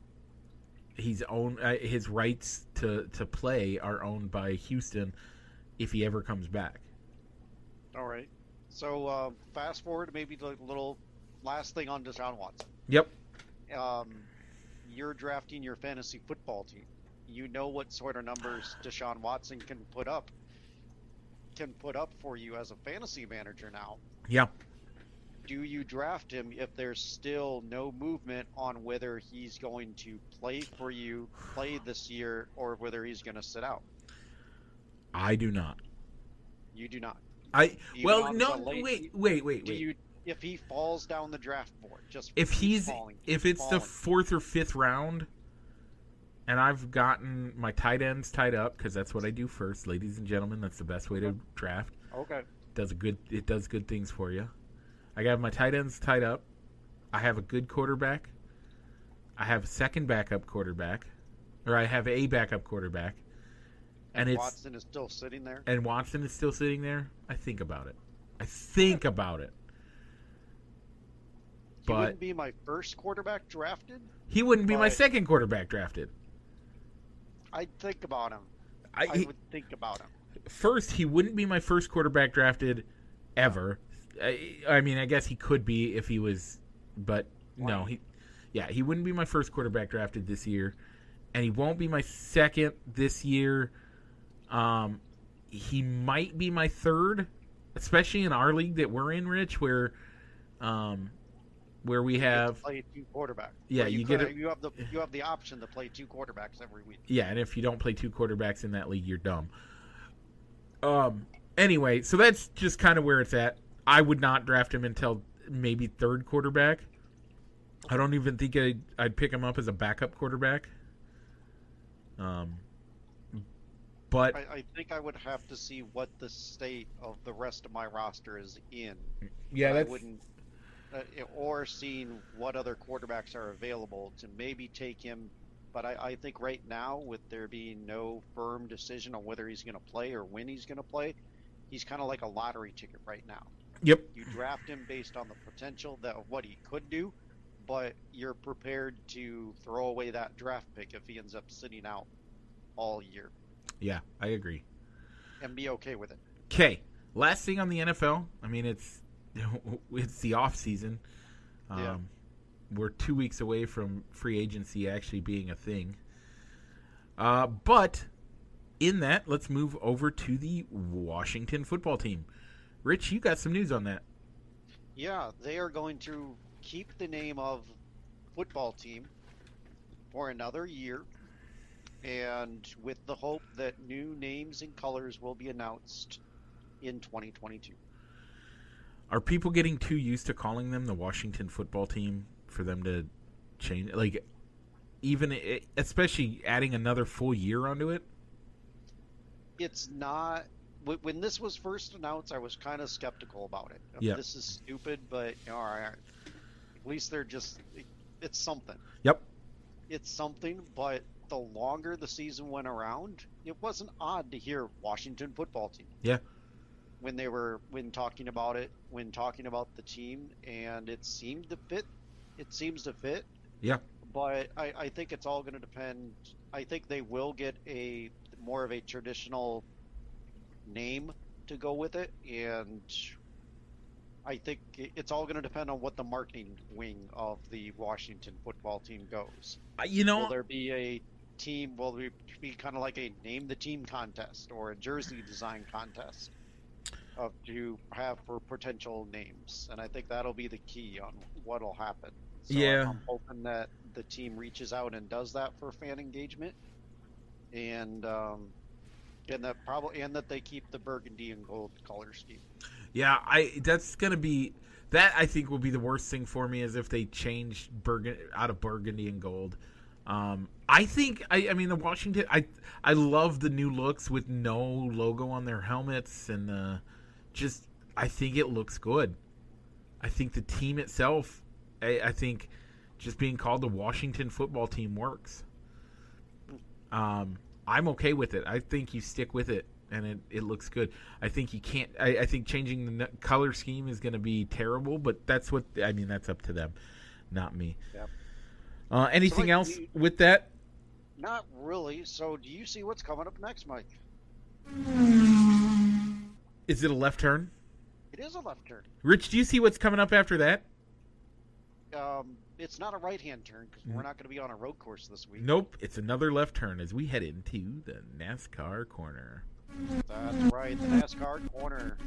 he's own uh, his rights to to play are owned by Houston if he ever comes back. All right. So uh, fast forward, maybe a little last thing on Deshaun Watson. Yep. Um, you're drafting your fantasy football team. You know what sort of numbers Deshaun Watson can put up can put up for you as a fantasy manager now. Yeah. Do you draft him if there's still no movement on whether he's going to play for you, play this year, or whether he's going to sit out? I do not. You do not. I well no late- wait wait wait Do wait. you if he falls down the draft board? Just if he's falling, if it's the fourth or fifth round, and I've gotten my tight ends tied up because that's what I do first, ladies and gentlemen. That's the best way to draft. Okay. does a good it does good things for you. I got my tight ends tied up. I have a good quarterback. I have a second backup quarterback, or I have a backup quarterback, and it's Watson is still sitting there. and Watson is still sitting there. I think about it. I think about it. He wouldn't be my first quarterback drafted. he wouldn't be my second quarterback drafted. I'd think about him. I, I he- would think about him. first, he wouldn't be my first quarterback drafted ever. I, I mean, I guess he could be if he was, but no, he, yeah, he wouldn't be my first quarterback drafted this year, and he won't be my second this year. Um, he might be my third, especially in our league that we're in, Rich, where, um, where we You have play two quarterbacks. Yeah, Or you could- get it- You have the you have the option to play two quarterbacks every week. Yeah, and if you don't play two quarterbacks in that league, you're dumb. Um. Anyway, so that's just kind of where it's at. I would not draft him until maybe third quarterback. I don't even think I'd, I'd pick him up as a backup quarterback. Um. But I, I think I would have to see what the state of the rest of my roster is in. yeah, I wouldn't, Uh, or seeing what other quarterbacks are available to maybe take him. But I, I think right now, with there being no firm decision on whether he's going to play or when he's going to play, he's kind of like a lottery ticket right now. yep. You draft him based on the potential that of what he could do, but you're prepared to throw away that draft pick if he ends up sitting out all year Yeah, I agree. and be okay with it. Okay, last thing on the NFL. I mean, it's (laughs) it's the off season. Um, Yeah. We're two weeks away from free agency actually being a thing. Uh, but in that, let's move over to the Washington football team. Rich, you got some news on that. Yeah, they are going to keep the name of football team for another year, and with the hope that new names and colors will be announced in 2022. Are people getting too used to calling them the Washington football team for them to change? Like, even especially adding another full year onto it. It's not. When this was first announced, I was kind of skeptical about it. Yeah. This is stupid, but you know, all right, at least they're just. It's something. Yep. it's something, but the longer the season went around, it wasn't odd to hear Washington football team. Yeah. When they were when talking about it, when talking about the team, and it seemed to fit. It seems to fit. Yeah. But I, I think it's all going to depend. I think they will get a more of a traditional name to go with it, and I think it's all going to depend on what the marketing wing of the Washington football team goes. You know, Will there be a team? Will there be kind of like a name the team contest or a jersey design contest of you have for potential names? And I think that'll be the key on what'll happen. So Yeah. I'm hoping that the team reaches out and does that for fan engagement, and um, and that probably and that they keep the burgundy and gold color scheme. Yeah, I that's gonna be that. I think will be the worst thing for me is if they change Burgun out of burgundy and gold. Um, I think I, I mean the Washington. I I love the new looks with no logo on their helmets and uh, just I think it looks good. I think the team itself. I, I think just being called the Washington football team works. Um, I'm okay with it. I think you stick with it, and it, it looks good. I think you can't. I, I think changing the color scheme is going to be terrible, but that's what I mean. That's up to them, not me. Yep. Uh, anything like, else you- with that? Not really. So do you see what's coming up next, Mike? Is it a left turn? It is a left turn. Rich, do you see what's coming up after that? Um, it's not a right-hand turn because Mm. we're not going to be on a road course this week. Nope, it's another left turn as we head into the NASCAR corner. That's right, the NASCAR corner.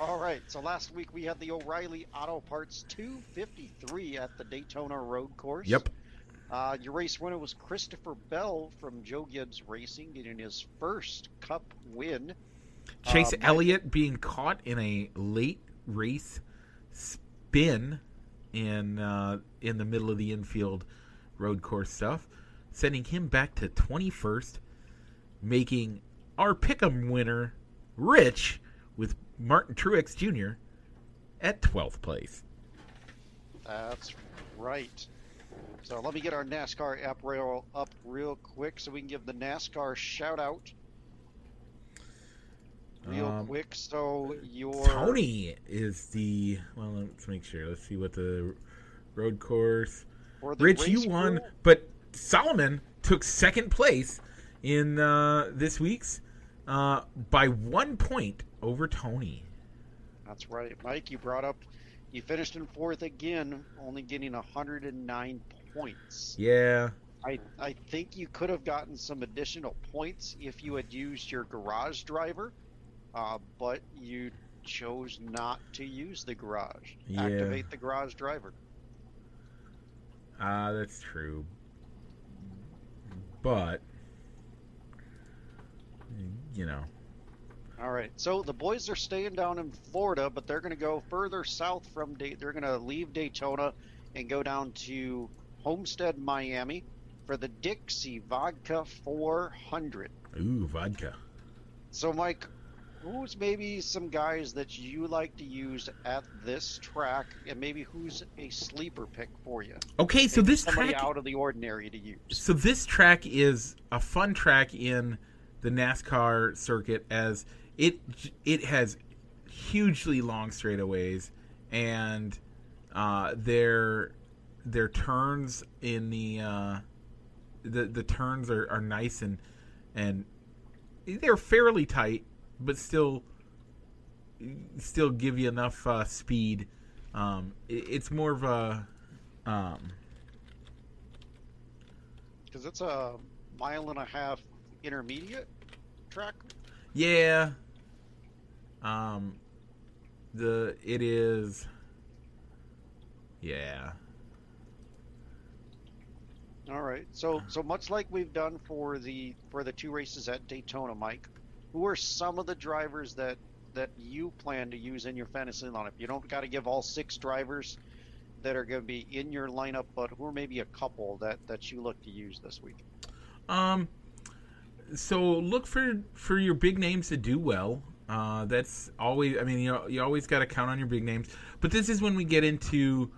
All right, so last week we had the O'Reilly Auto Parts 253 at the Daytona Road Course. Yep. Uh, your race winner was Christopher Bell from Joe Gibbs Racing, getting his first Cup win. Chase Uh, Mike- Elliott being caught in a late race spin in uh, in the middle of the infield road course stuff, sending him back to 21st, making our pick'em winner Rich with Martin Truex Jr. at 12th place. That's right. So let me get our NASCAR app rail up real quick so we can give the NASCAR shout out. Real Um, quick. So your Tony is the well. Let's make sure. Let's see what the road course. the Rich, you won, but Solomon took second place in uh, this week's uh, by one point over Tony. That's right, Mike. You brought up. You finished in fourth again, only getting 109 points. Yeah, I I think you could have gotten some additional points if you had used your garage driver, uh, but you chose not to use the garage. Yeah. Activate the garage driver. uh, that's true. But you know, All right. So the boys are staying down in Florida, but they're going to go further south from Day. They're going to leave Daytona and go down to Homestead, Miami, for the Dixie Vodka 400. ooh, vodka. So, Mike, who's maybe some guys that you like to use at this track, and maybe who's a sleeper pick for you? Okay, so this somebody track out of the ordinary to use. so this track is a fun track in the NASCAR circuit as it it has hugely long straightaways and uh, their their turns in the uh, the the turns are, are nice and and they're fairly tight but still still give you enough uh, speed. Um, it, it's more of a um, Because it's a mile and a half intermediate track. Yeah. Um the it is Yeah. All right. So so much like we've done for the for the two races at Daytona, Mike, who are some of the drivers that that you plan to use in your fantasy lineup? You don't got to give all six drivers that are going to be in your lineup, but who are maybe a couple that that you look to use this week? Um so look for for your big names to do well. Uh that's always I mean you you always got to count on your big names. But this is when we get into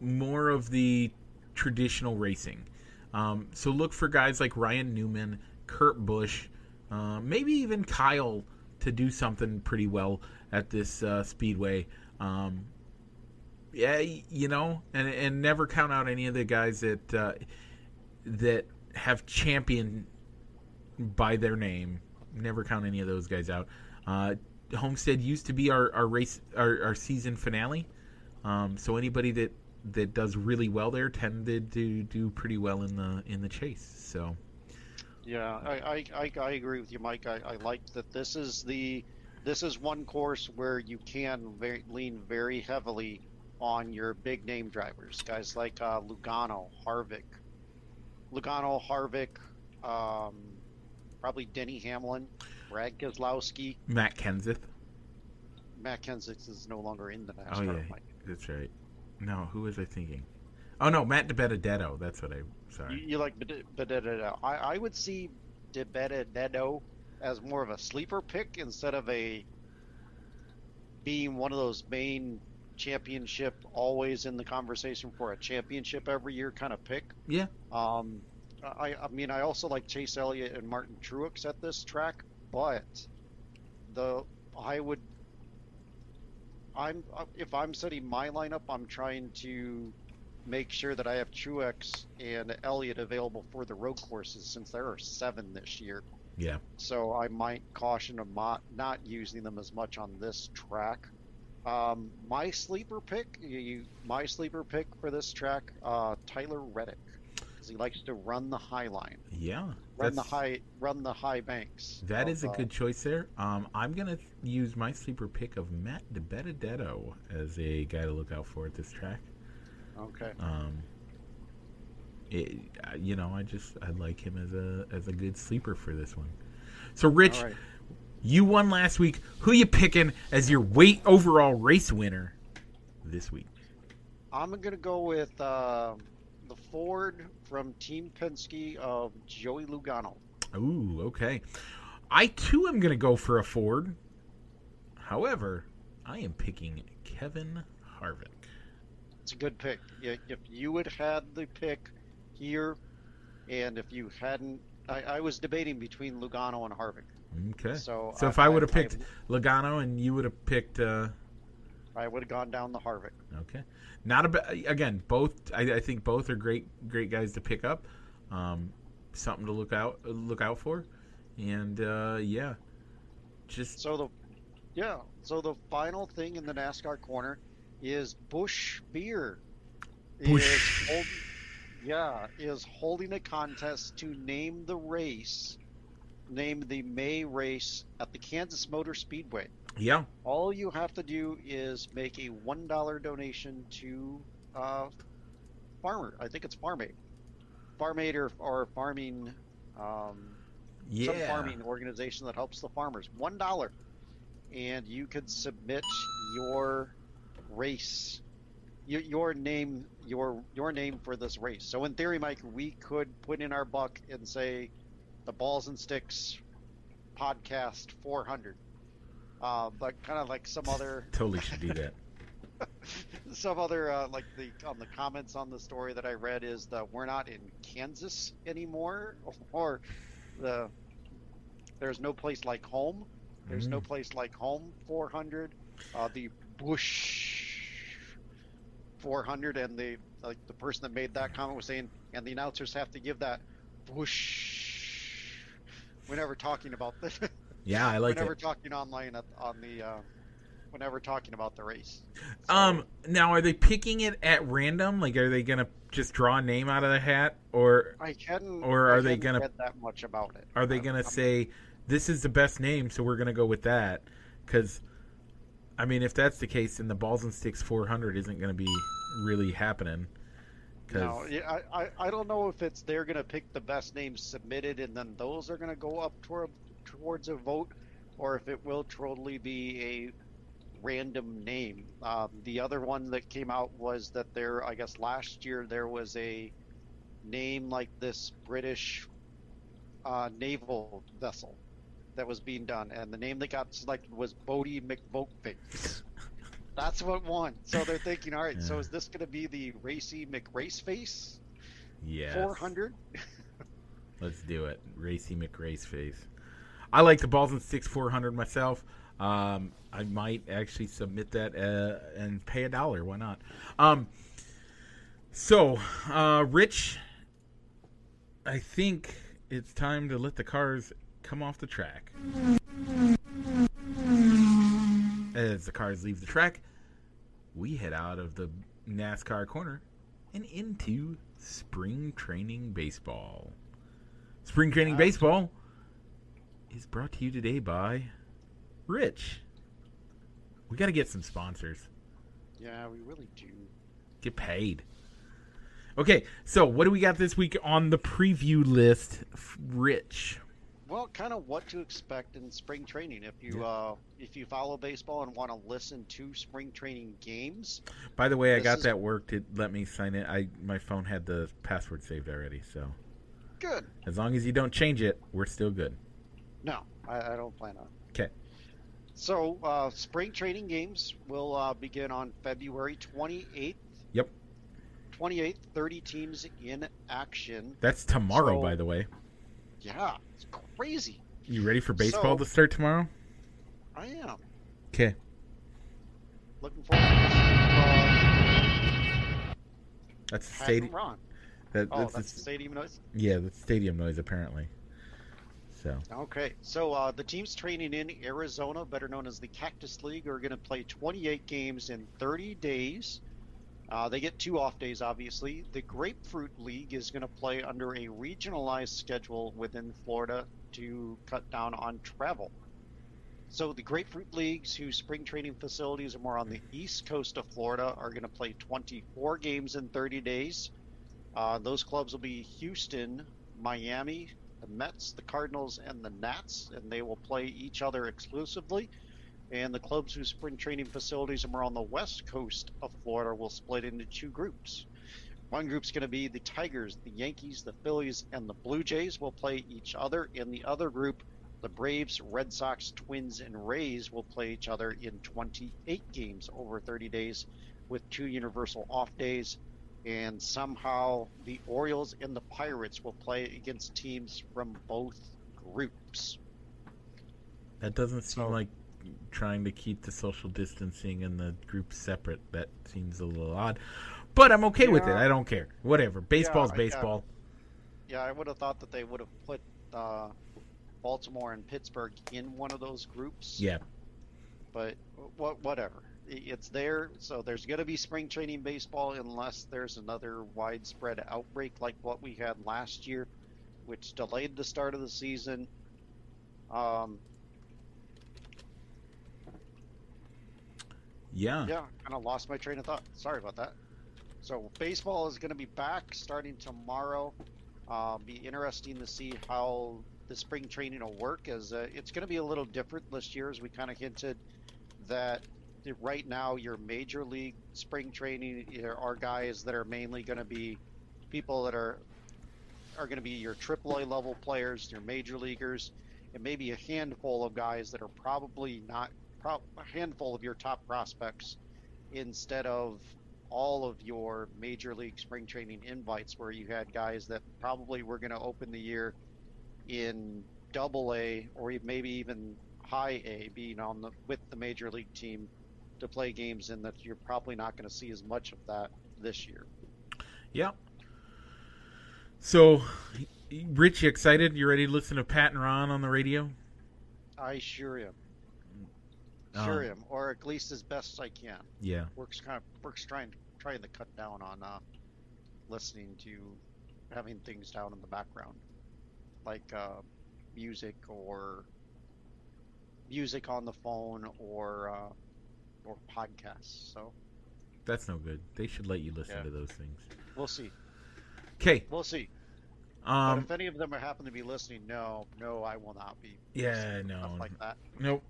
more of the traditional racing. Um, so look for guys like Ryan Newman, Kurt Busch, uh, maybe even Kyle to do something pretty well at this uh, speedway. Um, yeah, you know, and and never count out any of the guys that uh, that have championed by their name. Never count any of those guys out. Uh, Homestead used to be our, our race our, our season finale. Um, so anybody that that does really well there tended to do pretty well in the in the chase. So Yeah, I, I, I, agree with you, Mike. I, I like that this is the this is one course where you can very, lean very heavily on your big name drivers, guys like uh, Logano, Harvick, Logano, Harvick, um, probably Denny Hamlin, Brad Keselowski, Matt Kenseth. Matt Kenseth is no longer in the NASCAR. Oh yeah, Mike. that's right. No, who was I thinking? Oh no, Matt DiBenedetto. That's what I. You, Sorry. you like Bed- Benedetto. I, I would see DiBenedetto as more of a sleeper pick instead of a being one of those main championship, always in the conversation for a championship every year kind of pick. Yeah. Um, I, I mean, I also like Chase Elliott and Martin Truex at this track, but the I would. I'm if I'm setting my lineup, I'm trying to make sure that I have Truex and Elliott available for the road courses since there are seven this year. Yeah. So I might caution them not, not using them as much on this track. Um, my sleeper pick, you, you, my sleeper pick for this track, uh, Tyler Reddick, because he likes to run the high line, Yeah. run the high, run the high banks. That of, is a uh, good choice there. Um, I'm gonna use my sleeper pick of Matt DiBenedetto as a guy to look out for at this track. Okay. Um, it, uh, you know, I just I like him as a as a good sleeper for this one. So, Rich, right. you won last week. Who you picking as your weight overall race winner this week? I'm gonna go with uh, the Ford from Team Penske of Joey Logano. Ooh, okay. I too am going to go for a Ford. However, I am picking Kevin Harvick. It's a good pick. If you had had the pick here, and if you hadn't, I, I was debating between Logano and Harvick. Okay. So, So if I would have picked Logano and you would have picked, uh, I, would have gone down the Harvick. okay, not a again. Both I, I think both are great great guys to pick up. Um, something to look out look out for, and uh, yeah, just So the, yeah. So the final thing in the NASCAR corner is Busch Beer. Busch. Is hold, yeah, is holding a contest to name the race, name the May race at the Kansas Motor Speedway. Yeah. All you have to do is make a one dollar donation to uh, Farmer. I think it's Farm Aid, Farm Aid or, or farming, um, some Yeah. farming organization that helps the farmers. One dollar, and you could submit your race, your, your name, your your name for this race. So in theory, Mike, we could put in our buck and say, the Balls and Sticks podcast 400. Uh, but kind of like some other (laughs) Totally should do that. (laughs) some other uh, like the on the comments on the story that I read is that we're not in Kansas anymore, (laughs) or the there's no place like home. There's no Mm. place like home 400. Uh, the Busch 400, and the like the person that made that comment was saying, and the announcers have to give that Bush whenever talking about the Yeah, I like it. whenever it. talking online on the uh, whenever talking about the race. So- Um, now are they picking it at random? Like, are they gonna just draw a name out of the hat, or I hadn't. Or I are they gonna- read that much about it? are they gonna I'm- say this is the best name, so we're gonna go with that? Because, I mean, if that's the case, then the Balls and Sticks 400 isn't gonna be really happening. Because No, yeah, I, I, I don't know if it's they're gonna pick the best names submitted and then those are gonna go up toward towards a vote, or if it will totally be a random name. Um, the other one that came out was that there, I guess last year there was a name like this British uh, naval vessel that was being done, and the name that got selected was Bodie McVoteface. (laughs) That's what won. So they're thinking, all right, so is this going to be the Racy McRaceface yeah, 400? let's do it. Racy McRace face. I like the Balls and Sticks 400 myself. Um, I might actually submit that uh, and pay a dollar. Why not? Um, so, uh, Rich, I think it's time to let the cars come off the track. As the cars leave the track, we head out of the NASCAR corner and into spring training baseball. Spring training baseball is brought to you today by Rich. We got to get some sponsors. Yeah, we really do. Get paid. Okay, so what do we got this week on the preview list? Rich. Well, kind of what to expect in spring training if you Yeah. uh, if you follow baseball and want to listen to spring training games. By the way, I got is- that worked. It let me sign it. I my phone had the password saved already, so Good. as long as you don't change it, we're still good. No, I, I don't plan on. Okay. So, uh, spring training games will uh, begin on February 28th. Yep. 28th, 30 teams in action. That's tomorrow, So- by the way. Yeah, it's crazy. You ready for baseball So- to start tomorrow? I am Okay. looking forward to this. Uh, That's Pat stadium. That, Oh, that's, that's the- the stadium noise. yeah, the stadium noise apparently. So Okay, so uh, the teams training in Arizona, better known as the Cactus League, are going to play 28 games in 30 days. Uh, they get two off days, obviously. The Grapefruit League is going to play under a regionalized schedule within Florida to cut down on travel. So the Grapefruit Leagues, whose spring training facilities are more on the east coast of Florida, are going to play 24 games in 30 days. Uh, those clubs will be Houston, Miami, the Mets, the Cardinals, and the Nats, and they will play each other exclusively. And the clubs whose spring training facilities are on the west coast of Florida will split into two groups. one group's going to be the Tigers, the Yankees, the Phillies, and the Blue Jays will play each other. In the other group, the Braves, Red Sox, Twins, and Rays will play each other in 28 games over 30 days with two universal off days. And somehow the Orioles and the Pirates will play against teams from both groups. That doesn't seem So- like trying to keep the social distancing and the groups separate. That seems a little odd. But I'm okay with it. I don't care. Whatever. Baseball's I- I- baseball. Yeah, I would have thought that they would have put uh, Baltimore and Pittsburgh in one of those groups. Yeah. but what whatever I- it's there. So there's going to be spring training baseball unless there's another widespread outbreak like what we had last year which delayed the start of the season. Um, Yeah. yeah kind of lost my train of thought. Sorry about that. So baseball is going to be back starting tomorrow. Uh, be interesting to see how the spring training will work as uh, it's going to be a little different this year as we kind of hinted that right now your major league spring training there are guys that are mainly going to be people that are are going to be your AAA level players, your major leaguers, and maybe a handful of guys that are probably not pro- a handful of your top prospects instead of all of your major league spring training invites where you had guys that probably were going to open the year in double A or maybe even high A being on the with the major league team to play games and that you're probably not going to see as much of that this year. Yeah. So, Rich, you excited? You ready to listen to Pat and Ron on the radio? I sure am. Sure Um, am, or at least as best I can. Yeah. Works kind of works trying trying to cut down on uh, listening to having things down in the background, like uh, music or music on the phone or uh, or podcasts. So That's no good. They should let you listen Yeah. to those things. we'll see. Okay. We'll see. Um. if any of them are happen to be listening, no, no, I will not be. Yeah. No. Like that. Nope.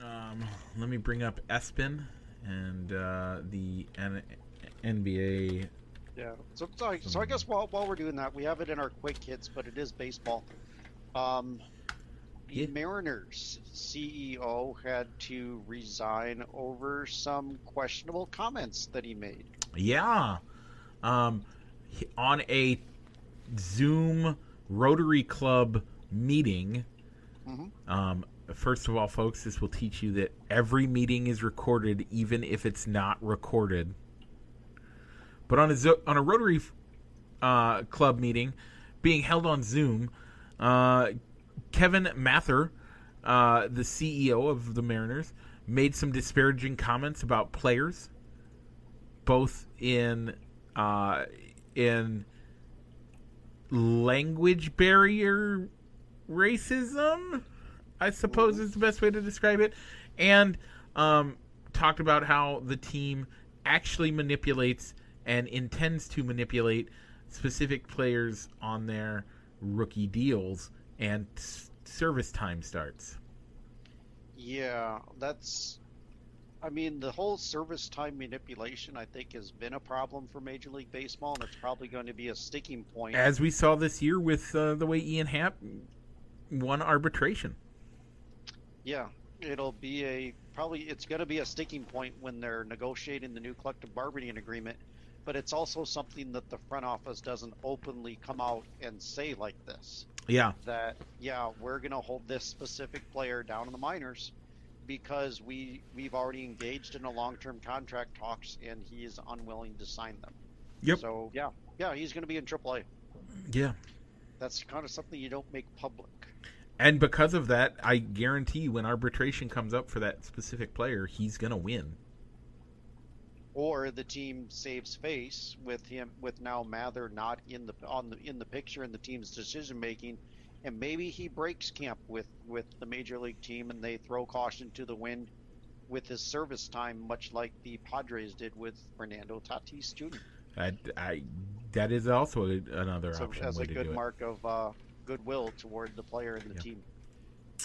Um. Let me bring up Espin and uh, the N- NBA. Yeah. So, so, so I guess while, while we're doing that, we have it in our quick hits, but it is baseball. Um, the Yeah. Mariners CEO had to resign over some questionable comments that he made. Yeah. Um. On a Zoom Rotary Club meeting. Mhm. Um, first of all, folks, this will teach you that every meeting is recorded, even if it's not recorded. But on a Zo- on a Rotary uh, Club meeting being held on Zoom, uh, Kevin Mather, uh, the CEO of the Mariners, made some disparaging comments about players, both in uh, in language barrier racism, I suppose is the best way to describe it, and um, talked about how the team actually manipulates and intends to manipulate specific players on their rookie deals and service time starts. Yeah, that's. I mean, the whole service time manipulation, I think, has been a problem for Major League Baseball, and it's probably going to be a sticking point. As we saw this year with uh, the way Ian Happ won arbitration. Yeah, it'll be a probably it's going to be a sticking point when they're negotiating the new collective bargaining agreement, but it's also something that the front office doesn't openly come out and say like this. Yeah, That yeah, we're going to hold this specific player down in the minors because we we've already engaged in a long-term contract talks and he is unwilling to sign them. Yep. So yeah, yeah, he's going to be in AAA. yeah. That's kind of something you don't make public. And because of that, I guarantee when arbitration comes up for that specific player, he's going to win. Or the team saves face with him with now Mather not in the on the in the picture in the team's decision making, and maybe he breaks camp with with the major league team and they throw caution to the wind with his service time, much like the Padres did with Fernando Tatis Jr. I, I, that is also another So option as a good do it. mark of uh, goodwill toward the player and the Yeah. team.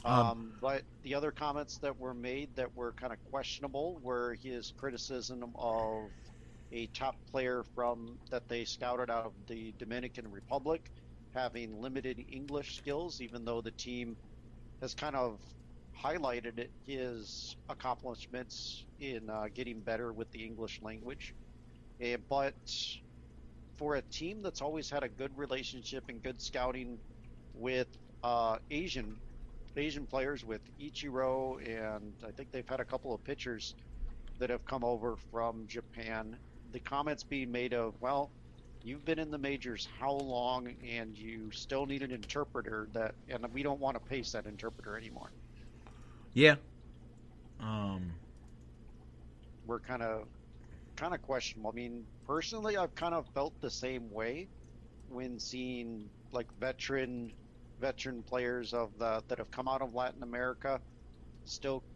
Um, Um, but the other comments that were made that were kind of questionable were his criticism of a top player from that they scouted out of the Dominican Republic, having limited English skills, even though the team has kind of highlighted his accomplishments in uh, getting better with the English language. Uh, but for a team that's always had a good relationship and good scouting with uh, Asian Asian players, with Ichiro, and I think they've had a couple of pitchers that have come over from Japan. The comments being made of, well, you've been in the majors how long, and you still need an interpreter that, and we don't want to pay that interpreter anymore. Yeah. Um. We're kind of kind of questionable. I mean, personally, I've kind of felt the same way when seeing like veteran veteran players of the that have come out of Latin America still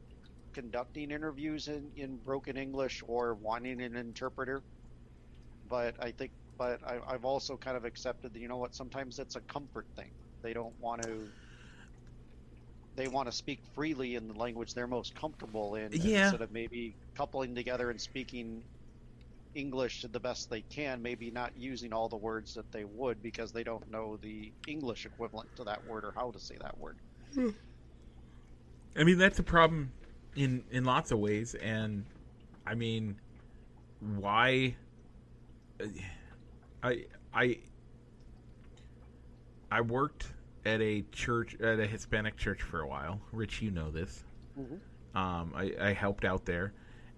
conducting interviews in, in broken English or wanting an interpreter. But I think, but I, I've also kind of accepted that you know what, sometimes it's a comfort thing. They don't want to. They want to speak freely in the language they're most comfortable in, Yeah. instead of maybe coupling together and speaking English to the best they can, maybe not using all the words that they would because they don't know the English equivalent to that word or how to say that word. I mean, that's a problem in in lots of ways, and I mean, why? I I I worked at a church at a Hispanic church for a while. Rich, you know this. Mhm. Um, I, I helped out there,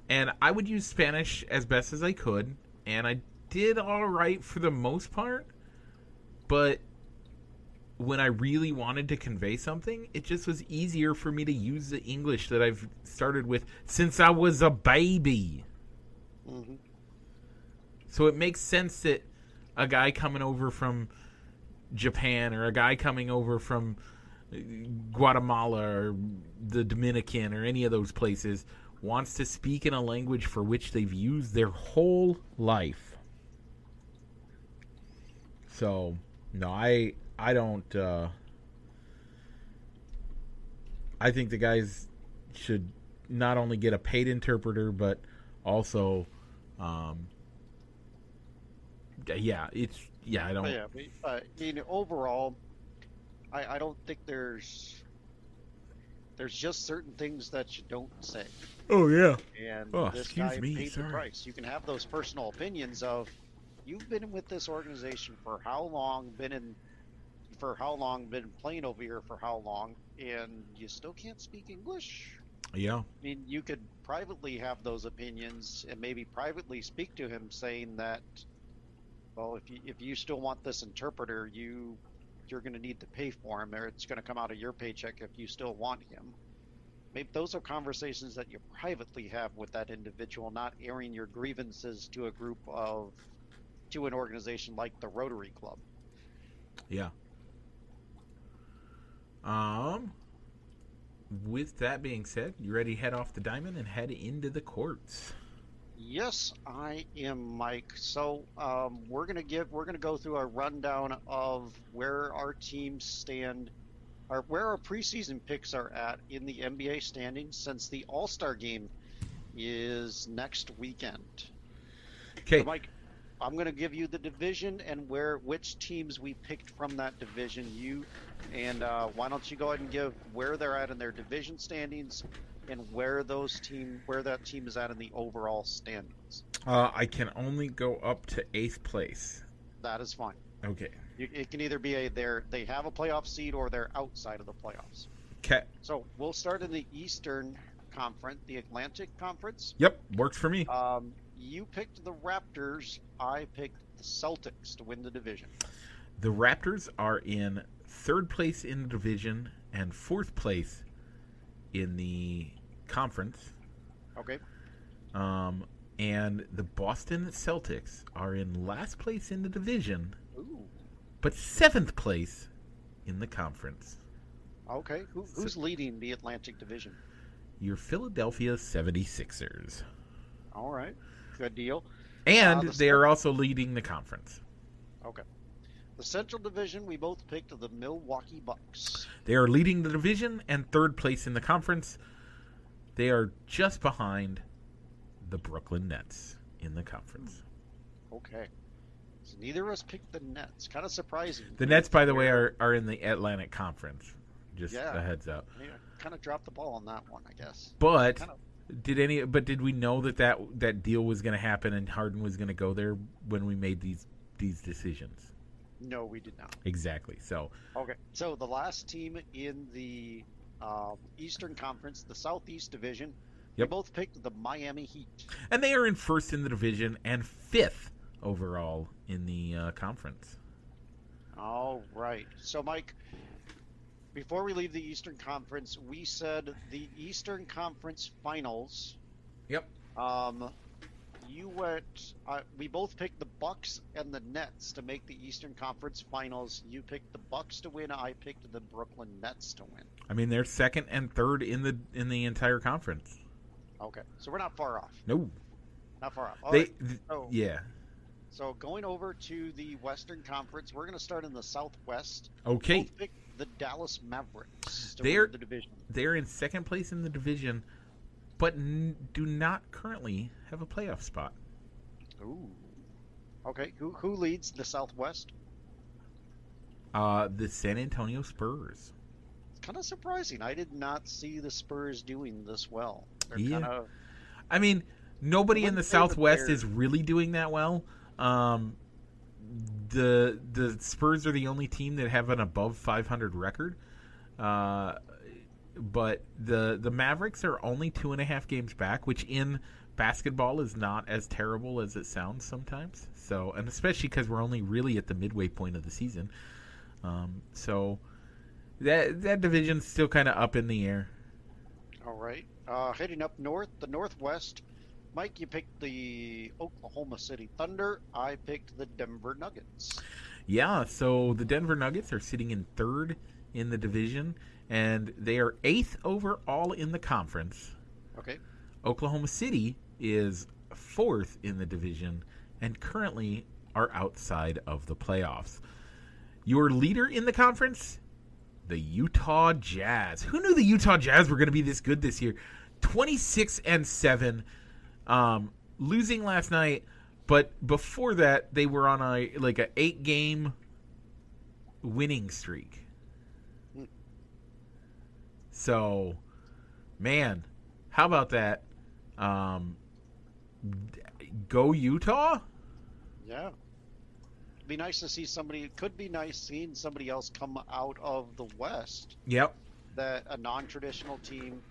and I would use Spanish as best as I could, and I did all right for the most part. But when I really wanted to convey something, it just was easier for me to use the English that I've started with since I was a baby. Mm-hmm. So it makes sense that a guy coming over from Japan or a guy coming over from Guatemala or the Dominican or any of those places wants to speak in a language for which they've used their whole life. So, no, I I don't uh I think the guys should not only get a paid interpreter but also um yeah, it's yeah, I don't yeah, but, uh, you overall, I, I don't think there's there's just certain things that you don't say, Oh yeah. and Oh, this guy me, paid sorry. the price. You can have those personal opinions of you've been with this organization for how long, been in for how long, been playing over here for how long, and you still can't speak English. Yeah. I mean, you could privately have those opinions and maybe privately speak to him, saying that, well, if you if you still want this interpreter, you you're going to need to pay for him, or it's going to come out of your paycheck if you still want him. Maybe those are conversations that you privately have with that individual, not airing your grievances to a group of to an organization like the Rotary Club. Yeah. Um with that being said, you ready to head off the diamond and head into the courts? Yes, I am, Mike. So um, we're gonna give we're gonna go through a rundown of where our teams stand, or where our preseason picks are at in the NBA standings since the All Star game is next weekend. Okay. So, Mike, I'm gonna give you the division and where which teams we picked from that division. You and uh, why don't you go ahead and give where they're at in their division standings and where those team where that team is at in the overall standings. Uh, I can only go up to eighth place. That is fine. Okay. You, it can either be a they're they have a playoff seed or they're outside of the playoffs. Okay. So we'll start in the Eastern Conference, the Atlantic Conference. Yep, works for me. Um, you picked the Raptors. I picked the Celtics to win the division. The Raptors are in third place in the division and fourth place in the conference. Okay. Um, and the Boston Celtics are in last place in the division, Ooh. but seventh place in the conference. Okay. Who, who's leading the Atlantic Division? Your Philadelphia 76ers. All right. Good deal. And Uh, the they are also leading the conference. Okay. The Central Division, we both picked the Milwaukee Bucks. They are leading the division and third place in the conference. They are just behind the Brooklyn Nets in the conference. Okay. So neither of us picked the Nets. Kind of surprising. The Nets, by the way, are, are in the Atlantic Conference. Just Yeah. a heads up. Yeah, kind of dropped the ball on that one, I guess. But Kind of. did any? But did we know that that, that deal was going to happen and Harden was going to go there when we made these these decisions? No, we did not. Exactly. So Okay. So the last team in the um, Eastern Conference, the Southeast Division, Yep. we both picked the Miami Heat. and they are in first in the division and fifth overall in the uh, conference. All right. So, Mike, before we leave the Eastern Conference, we said the Eastern Conference Finals. Yep. Um, you went. Uh, we both picked the Bucks and the Nets to make the Eastern Conference Finals. You picked the Bucks to win. I picked the Brooklyn Nets to win. I mean, they're second and third in the in the entire conference. Okay, so we're not far off. No, Not far off. All they. right. th- So, yeah. so going over to the Western Conference, we're going to start in the Southwest. Okay. Both picked the Dallas Mavericks to They're- win the division. They're in second place in the division, but n- do not currently have a playoff spot. Ooh. Okay, who who leads the Southwest? Uh, the San Antonio Spurs. It's kind of surprising. I did not see the Spurs doing this well. They're Yeah. kind of I mean, nobody in the wouldn't say that Southwest is really doing that well. Um, the the Spurs are the only team that have an above 500 record. Uh, but the the Mavericks are only two and a half games back, which in basketball is not as terrible as it sounds sometimes. So, and especially because we're only really at the midway point of the season. Um, so that that division's still kind of up in the air. all right. Uh, heading up north, the Northwest. Mike, you picked the Oklahoma City Thunder. I picked the Denver Nuggets. Yeah, so the Denver Nuggets are sitting in third in the division, and they are eighth overall in the conference. Okay. Oklahoma City is fourth in the division and currently are outside of the playoffs. Your leader in the conference, the Utah Jazz. Who knew the Utah Jazz were going to be this good this year? 26 and 7 um, losing last night, but before that they were on a like a 8 game winning streak. So, man, how about that? Um, go Utah? Yeah. It'd be nice to see somebody. It could be nice seeing somebody else come out of the West. Yep. That a non-traditional team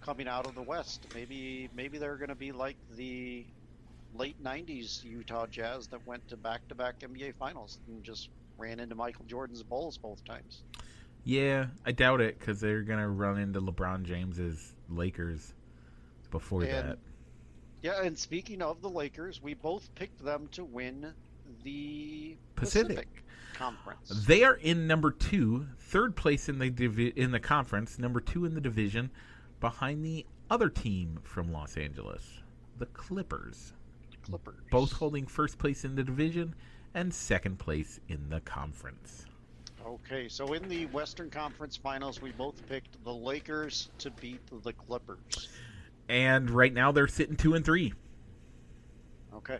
coming out of the West. Maybe maybe they're going to be like the late '90s Utah Jazz that went to back-to-back NBA Finals and just ran into Michael Jordan's Bulls both times. Yeah, I doubt it because they're gonna run into LeBron James's Lakers before And- that. Yeah, and speaking of the Lakers, we both picked them to win the Pacific. Pacific, Conference. They are in number two, third place in the divi- in the conference, number two in the division, behind the other team from Los Angeles, the Clippers, Clippers. both holding first place in the division and second place in the conference. Okay, so in the Western Conference Finals, we both picked the Lakers to beat the Clippers. And right now they're sitting two and three. Okay.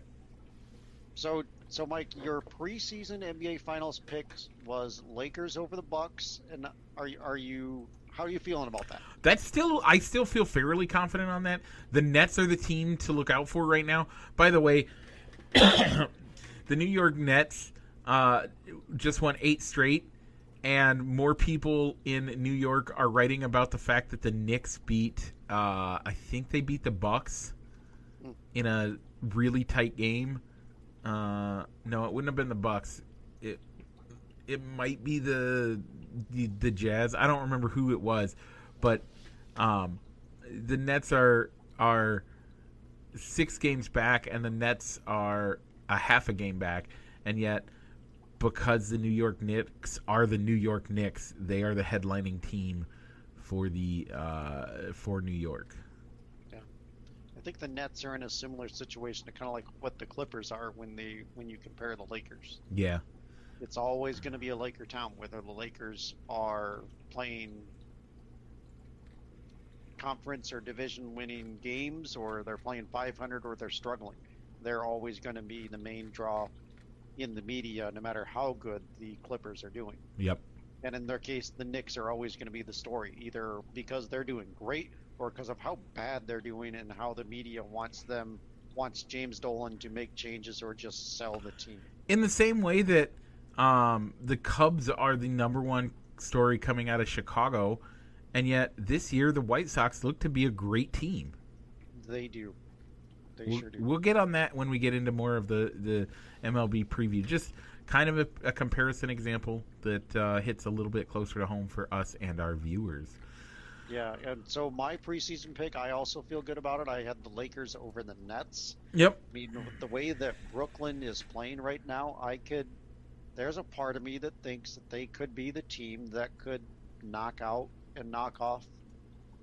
So, so Mike, your preseason NBA Finals picks was Lakers over the Bucks, and are you, are you how are you feeling about that? That's still I still feel fairly confident on that. The Nets are the team to look out for right now. By the way, (coughs) the New York Nets uh, just won eight straight, and more people in New York are writing about the fact that the Knicks beat. Uh, I think they beat the Bucks in a really tight game. Uh, no, it wouldn't have been the Bucks. It it might be the, the the Jazz. I don't remember who it was, but um, the Nets are are six games back, and the Nets are a half a game back, and yet because the New York Knicks are the New York Knicks, they are the headlining team for the uh, for New York. I think the Nets are in a similar situation to kind of like what the Clippers are when they when you compare the Lakers. Yeah, It's always going to be a Laker town, whether the Lakers are playing conference or division winning games, or they're playing 500, or they're struggling. they're always going to be the main draw in the media, no matter how good the Clippers are doing. Yep. And in their case, the Knicks are always going to be the story, either because they're doing great or because of how bad they're doing and how the media wants them wants James Dolan to make changes or just sell the team. In the same way that um, the Cubs are the number one story coming out of Chicago, and yet this year the White Sox look to be a great team. They do. They We'll, sure do. we'll get on that when we get into more of the, the MLB preview. Just kind of a, a comparison example that uh, hits a little bit closer to home for us and our viewers. Yeah, and so my preseason pick, I also feel good about it. I had the Lakers over the Nets. Yep. I mean, the way that Brooklyn is playing right now, I could. There's a part of me that thinks that they could be the team that could knock out and knock off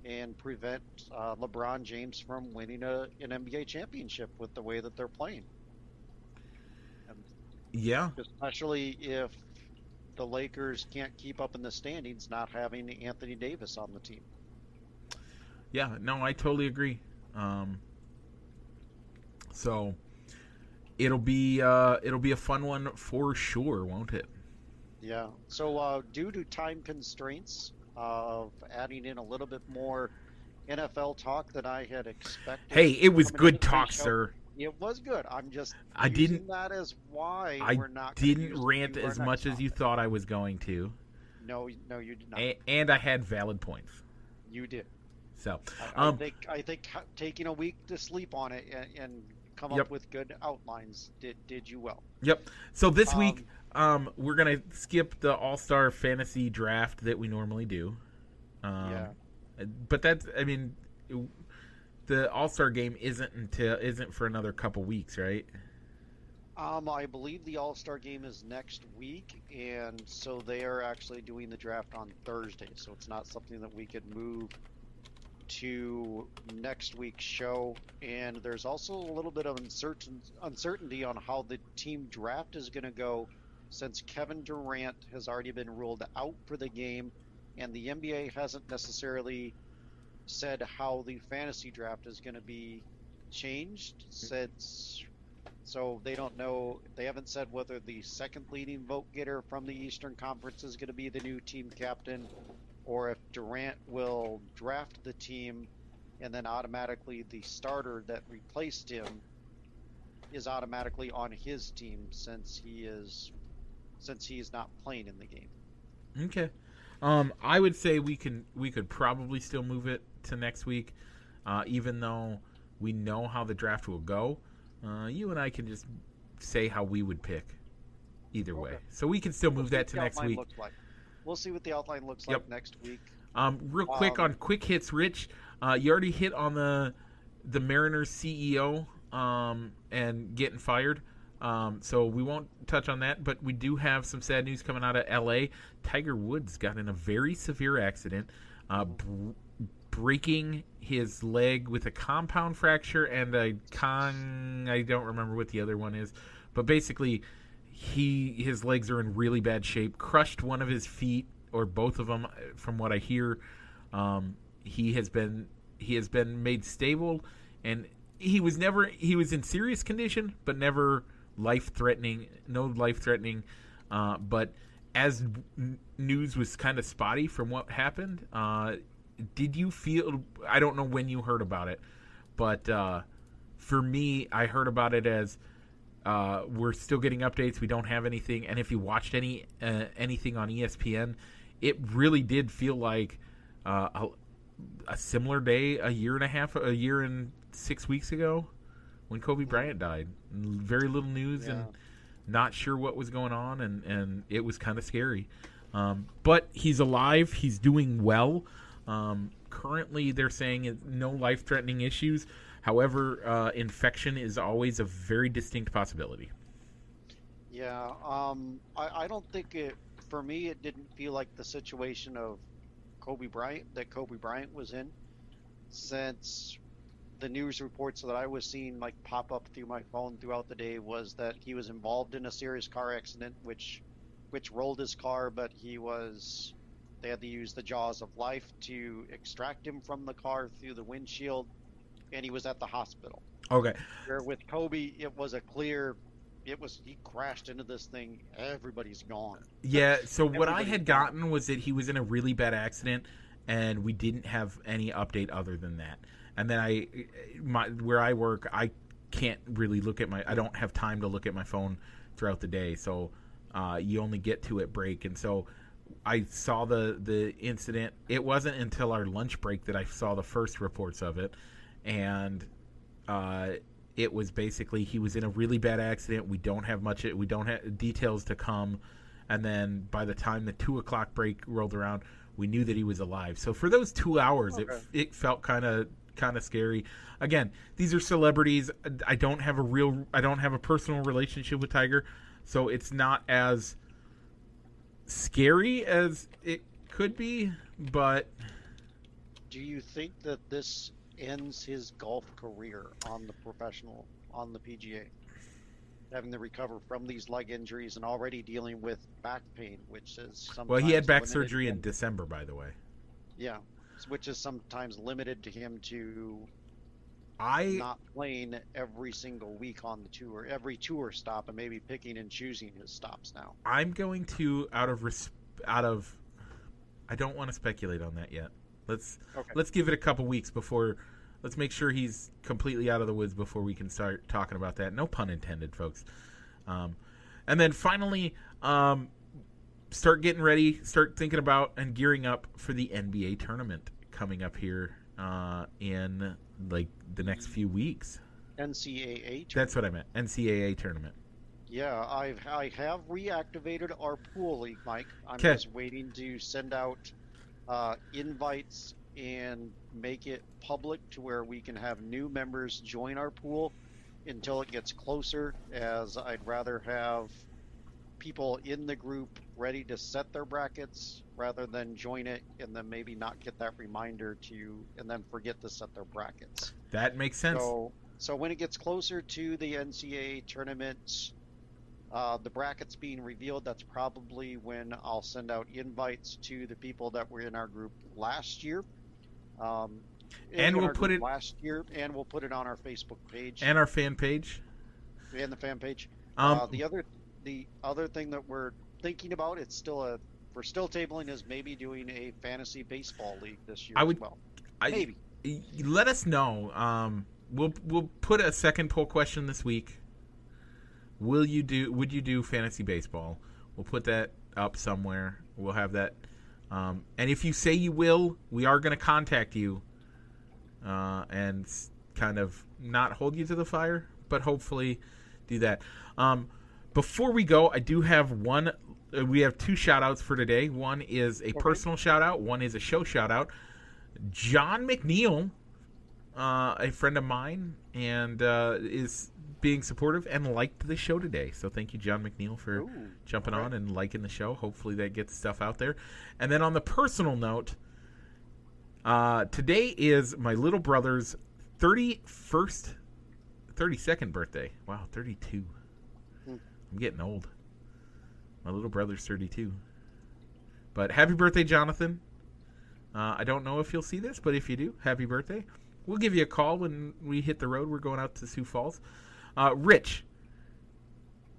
and prevent uh, LeBron James from winning a, an NBA championship with the way that they're playing. Yeah. Especially if the Lakers can't keep up in the standings, not having Anthony Davis on the team. Yeah. No, I totally agree. Um, so it'll be uh, it'll be a fun one for sure, won't it? Yeah. So, uh, due to time constraints of adding in a little bit more NFL talk than I had expected. Hey, it was good talk, show, sir. It was good. I'm just I didn't- that as why I we're not. didn't rant as much as you thought I was going to, No, no, you did not. a- and I had valid points. you did. So, I, um, I think I think taking a week to sleep on it and, and come Yep. up with good outlines did did you well. Yep. So this week, Um, um, we're gonna skip the All Star Fantasy Draft that we normally do. Um, Yeah. But that's, I mean, it- the All Star game isn't until isn't for another couple weeks, right? Um, I believe the All Star game is next week, and so they are actually doing the draft on Thursday. So it's not something that we could move to next week's show. And there's also a little bit of uncertain uncertainty on how the team draft is going to go, since Kevin Durant has already been ruled out for the game, and the NBA hasn't necessarily said how the fantasy draft is going to be changed since so they don't know. They haven't said whether the second leading vote getter from the Eastern Conference is going to be the new team captain, or if Durant will draft the team, and then automatically the starter that replaced him is automatically on his team since he is since he is not playing in the game. Okay. Um, I would say we can we could probably still move it to next week, uh, even though we know how the draft will go. Uh, you and I can just say how we would pick either way, so we can still move that to next week. Like. We'll see what the outline looks Yep. like next week. Um, real quick Um, on quick hits, Rich. Uh, you already hit on the the Mariners CEO um, and getting fired. Um, so we won't touch on that, but we do have some sad news coming out of L.A. Tiger Woods got in a very severe accident, uh, br- breaking his leg with a compound fracture and a con. I don't remember what the other one is, but basically, he his legs are in really bad shape. Crushed one of his feet or both of them, from what I hear. Um, he has been he has been made stable, and he was never he was in serious condition, but never life threatening. No life threatening, uh, but as news was kind of spotty from what happened. Uh, did you feel? I don't know when you heard about it, but uh, for me, I heard about it as uh, we're still getting updates. We don't have anything, and if you watched any uh, anything on ESPN, it really did feel like uh, a, a similar day a year and a half, a year and six weeks ago when Kobe Bryant died. Very little news and not sure what was going on, and and it was kind of scary. Um, but he's alive. He's doing well. Um, currently, they're saying no life threatening issues. However, uh, infection is always a very distinct possibility. Yeah, um, I, I don't think it. For me, it didn't feel like the situation of Kobe Bryant that Kobe Bryant was in, since the news reports that I was seeing like pop up through my phone throughout the day was that he was involved in a serious car accident, which which rolled his car, but he was. They had to use the jaws of life to extract him from the car through the windshield, and he was at the hospital. Okay. Where with Kobe, it was a clear. It was he crashed into this thing. Everybody's gone. Yeah. So what I had gone. gotten was that he was in a really bad accident, and we didn't have any update other than that. And then I, my where I work, I can't really look at my. I don't have time to look at my phone throughout the day. So uh, you only get to it break, and so I saw the the incident. It wasn't until our lunch break that I saw the first reports of it, and uh, it was basically he was in a really bad accident. We don't have much. We don't have details to come, and then by the time the two o'clock break rolled around, we knew that he was alive. So for those two hours, Okay. it it felt kind of kind of scary. Again, these are celebrities. I don't have a real. I don't have a personal relationship with Tiger, so it's not as scary as it could be. But Do you think that this ends his golf career on the professional on the PGA? Having to recover from these leg injuries and already dealing with back pain, which is sometimes well, he had back surgery in December, by the way. Yeah, which is sometimes limited to him to I not playing every single week on the tour, every tour stop, and maybe picking and choosing his stops now. I'm going to out of res- out of I don't want to speculate on that yet. Let's Okay. let's give it a couple weeks before let's make sure he's completely out of the woods before we can start talking about that. No pun intended, folks. Um, and then finally, um, start getting ready, start thinking about and gearing up for the NBA tournament coming up here uh, in like the next few weeks. NCAA. tour. That's what I meant. NCAA tournament. Yeah, I've I have reactivated our pool league, Mike. I'm 'Kay. just waiting to send out uh, invites and make it public to where we can have new members join our pool until it gets closer. As I'd rather have people in the group ready to set their brackets rather than join it and then maybe not get that reminder to and then forget to set their brackets. That makes sense. So, so when it gets closer to the NCAA tournament, uh, the brackets being revealed, that's probably when I'll send out invites to the people that were in our group last year. Um, And we'll put it- last year, and we'll put it on our Facebook page and our fan page. and the fan page. Um, uh, the other, the other thing that we're thinking about, it's still a, we're still tabling is maybe doing a fantasy baseball league this year I as would- well. I, Maybe. let us know. Um, we'll we'll put a second poll question this week. Will you do? Would you do fantasy baseball? We'll put that up somewhere. We'll have that. Um, and if you say you will, we are going to contact you uh, and kind of not hold you to the fire, but hopefully do that. Um, before we go, I do have one. Uh, we have two shout outs for today. One is a personal shout out. One is a show shout out. John McNeil, uh, a friend of mine, and uh, is being supportive and liked the show today. So thank you, John McNeil, for Ooh, jumping all on and liking the show. Hopefully that gets stuff out there. And then on the personal note, uh, today is my little brother's 31st, 32nd birthday. Wow, 32. Hmm. I'm getting old. My little brother's 32. But happy birthday, Jonathan. Uh, I don't know if you'll see this, but if you do, happy birthday. We'll give you a call when we hit the road. We're going out to Sioux Falls. Uh, Rich,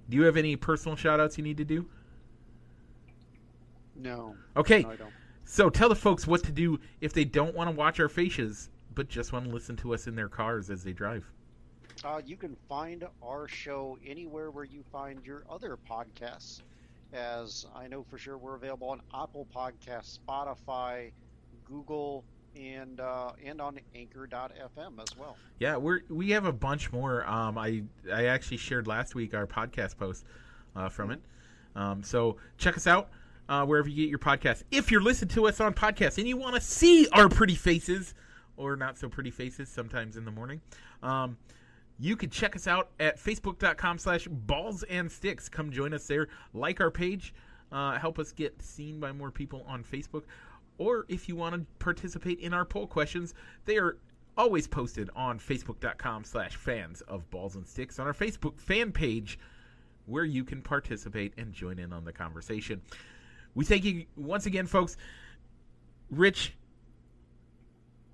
do you have any personal shout outs you need to do? No, Okay, no, so tell the folks what to do if they don't want to watch our faces, but just want to listen to us in their cars as they drive. Uh, you can find our show anywhere where you find your other podcasts. As I know for sure, we're available on Apple Podcasts, Spotify, Google, and uh, and on Anchor.fm as well. Yeah, we're we have a bunch more. Um, I I actually shared last week our podcast post uh, from it. Um, so check us out uh, wherever you get your podcast. If you're listening to us on podcast and you want to see our pretty faces or not so pretty faces, sometimes in the morning, um, you can check us out at facebook.com slash balls and sticks. Come join us there. Like our page. Uh, help us get seen by more people on Facebook. Or if you want to participate in our poll questions, they are always posted on facebook.com slash fans of balls and sticks on our Facebook fan page where you can participate and join in on the conversation. We thank you once again, folks. Rich,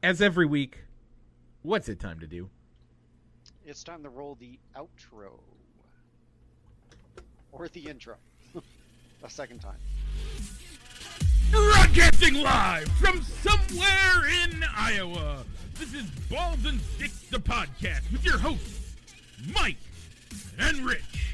as every week, what's it time to do? it's time to roll the outro. Or the intro. (laughs) A second time. Broadcasting live from somewhere in Iowa. This is Balls and Sticks, the podcast, with your hosts, Mike and Rich.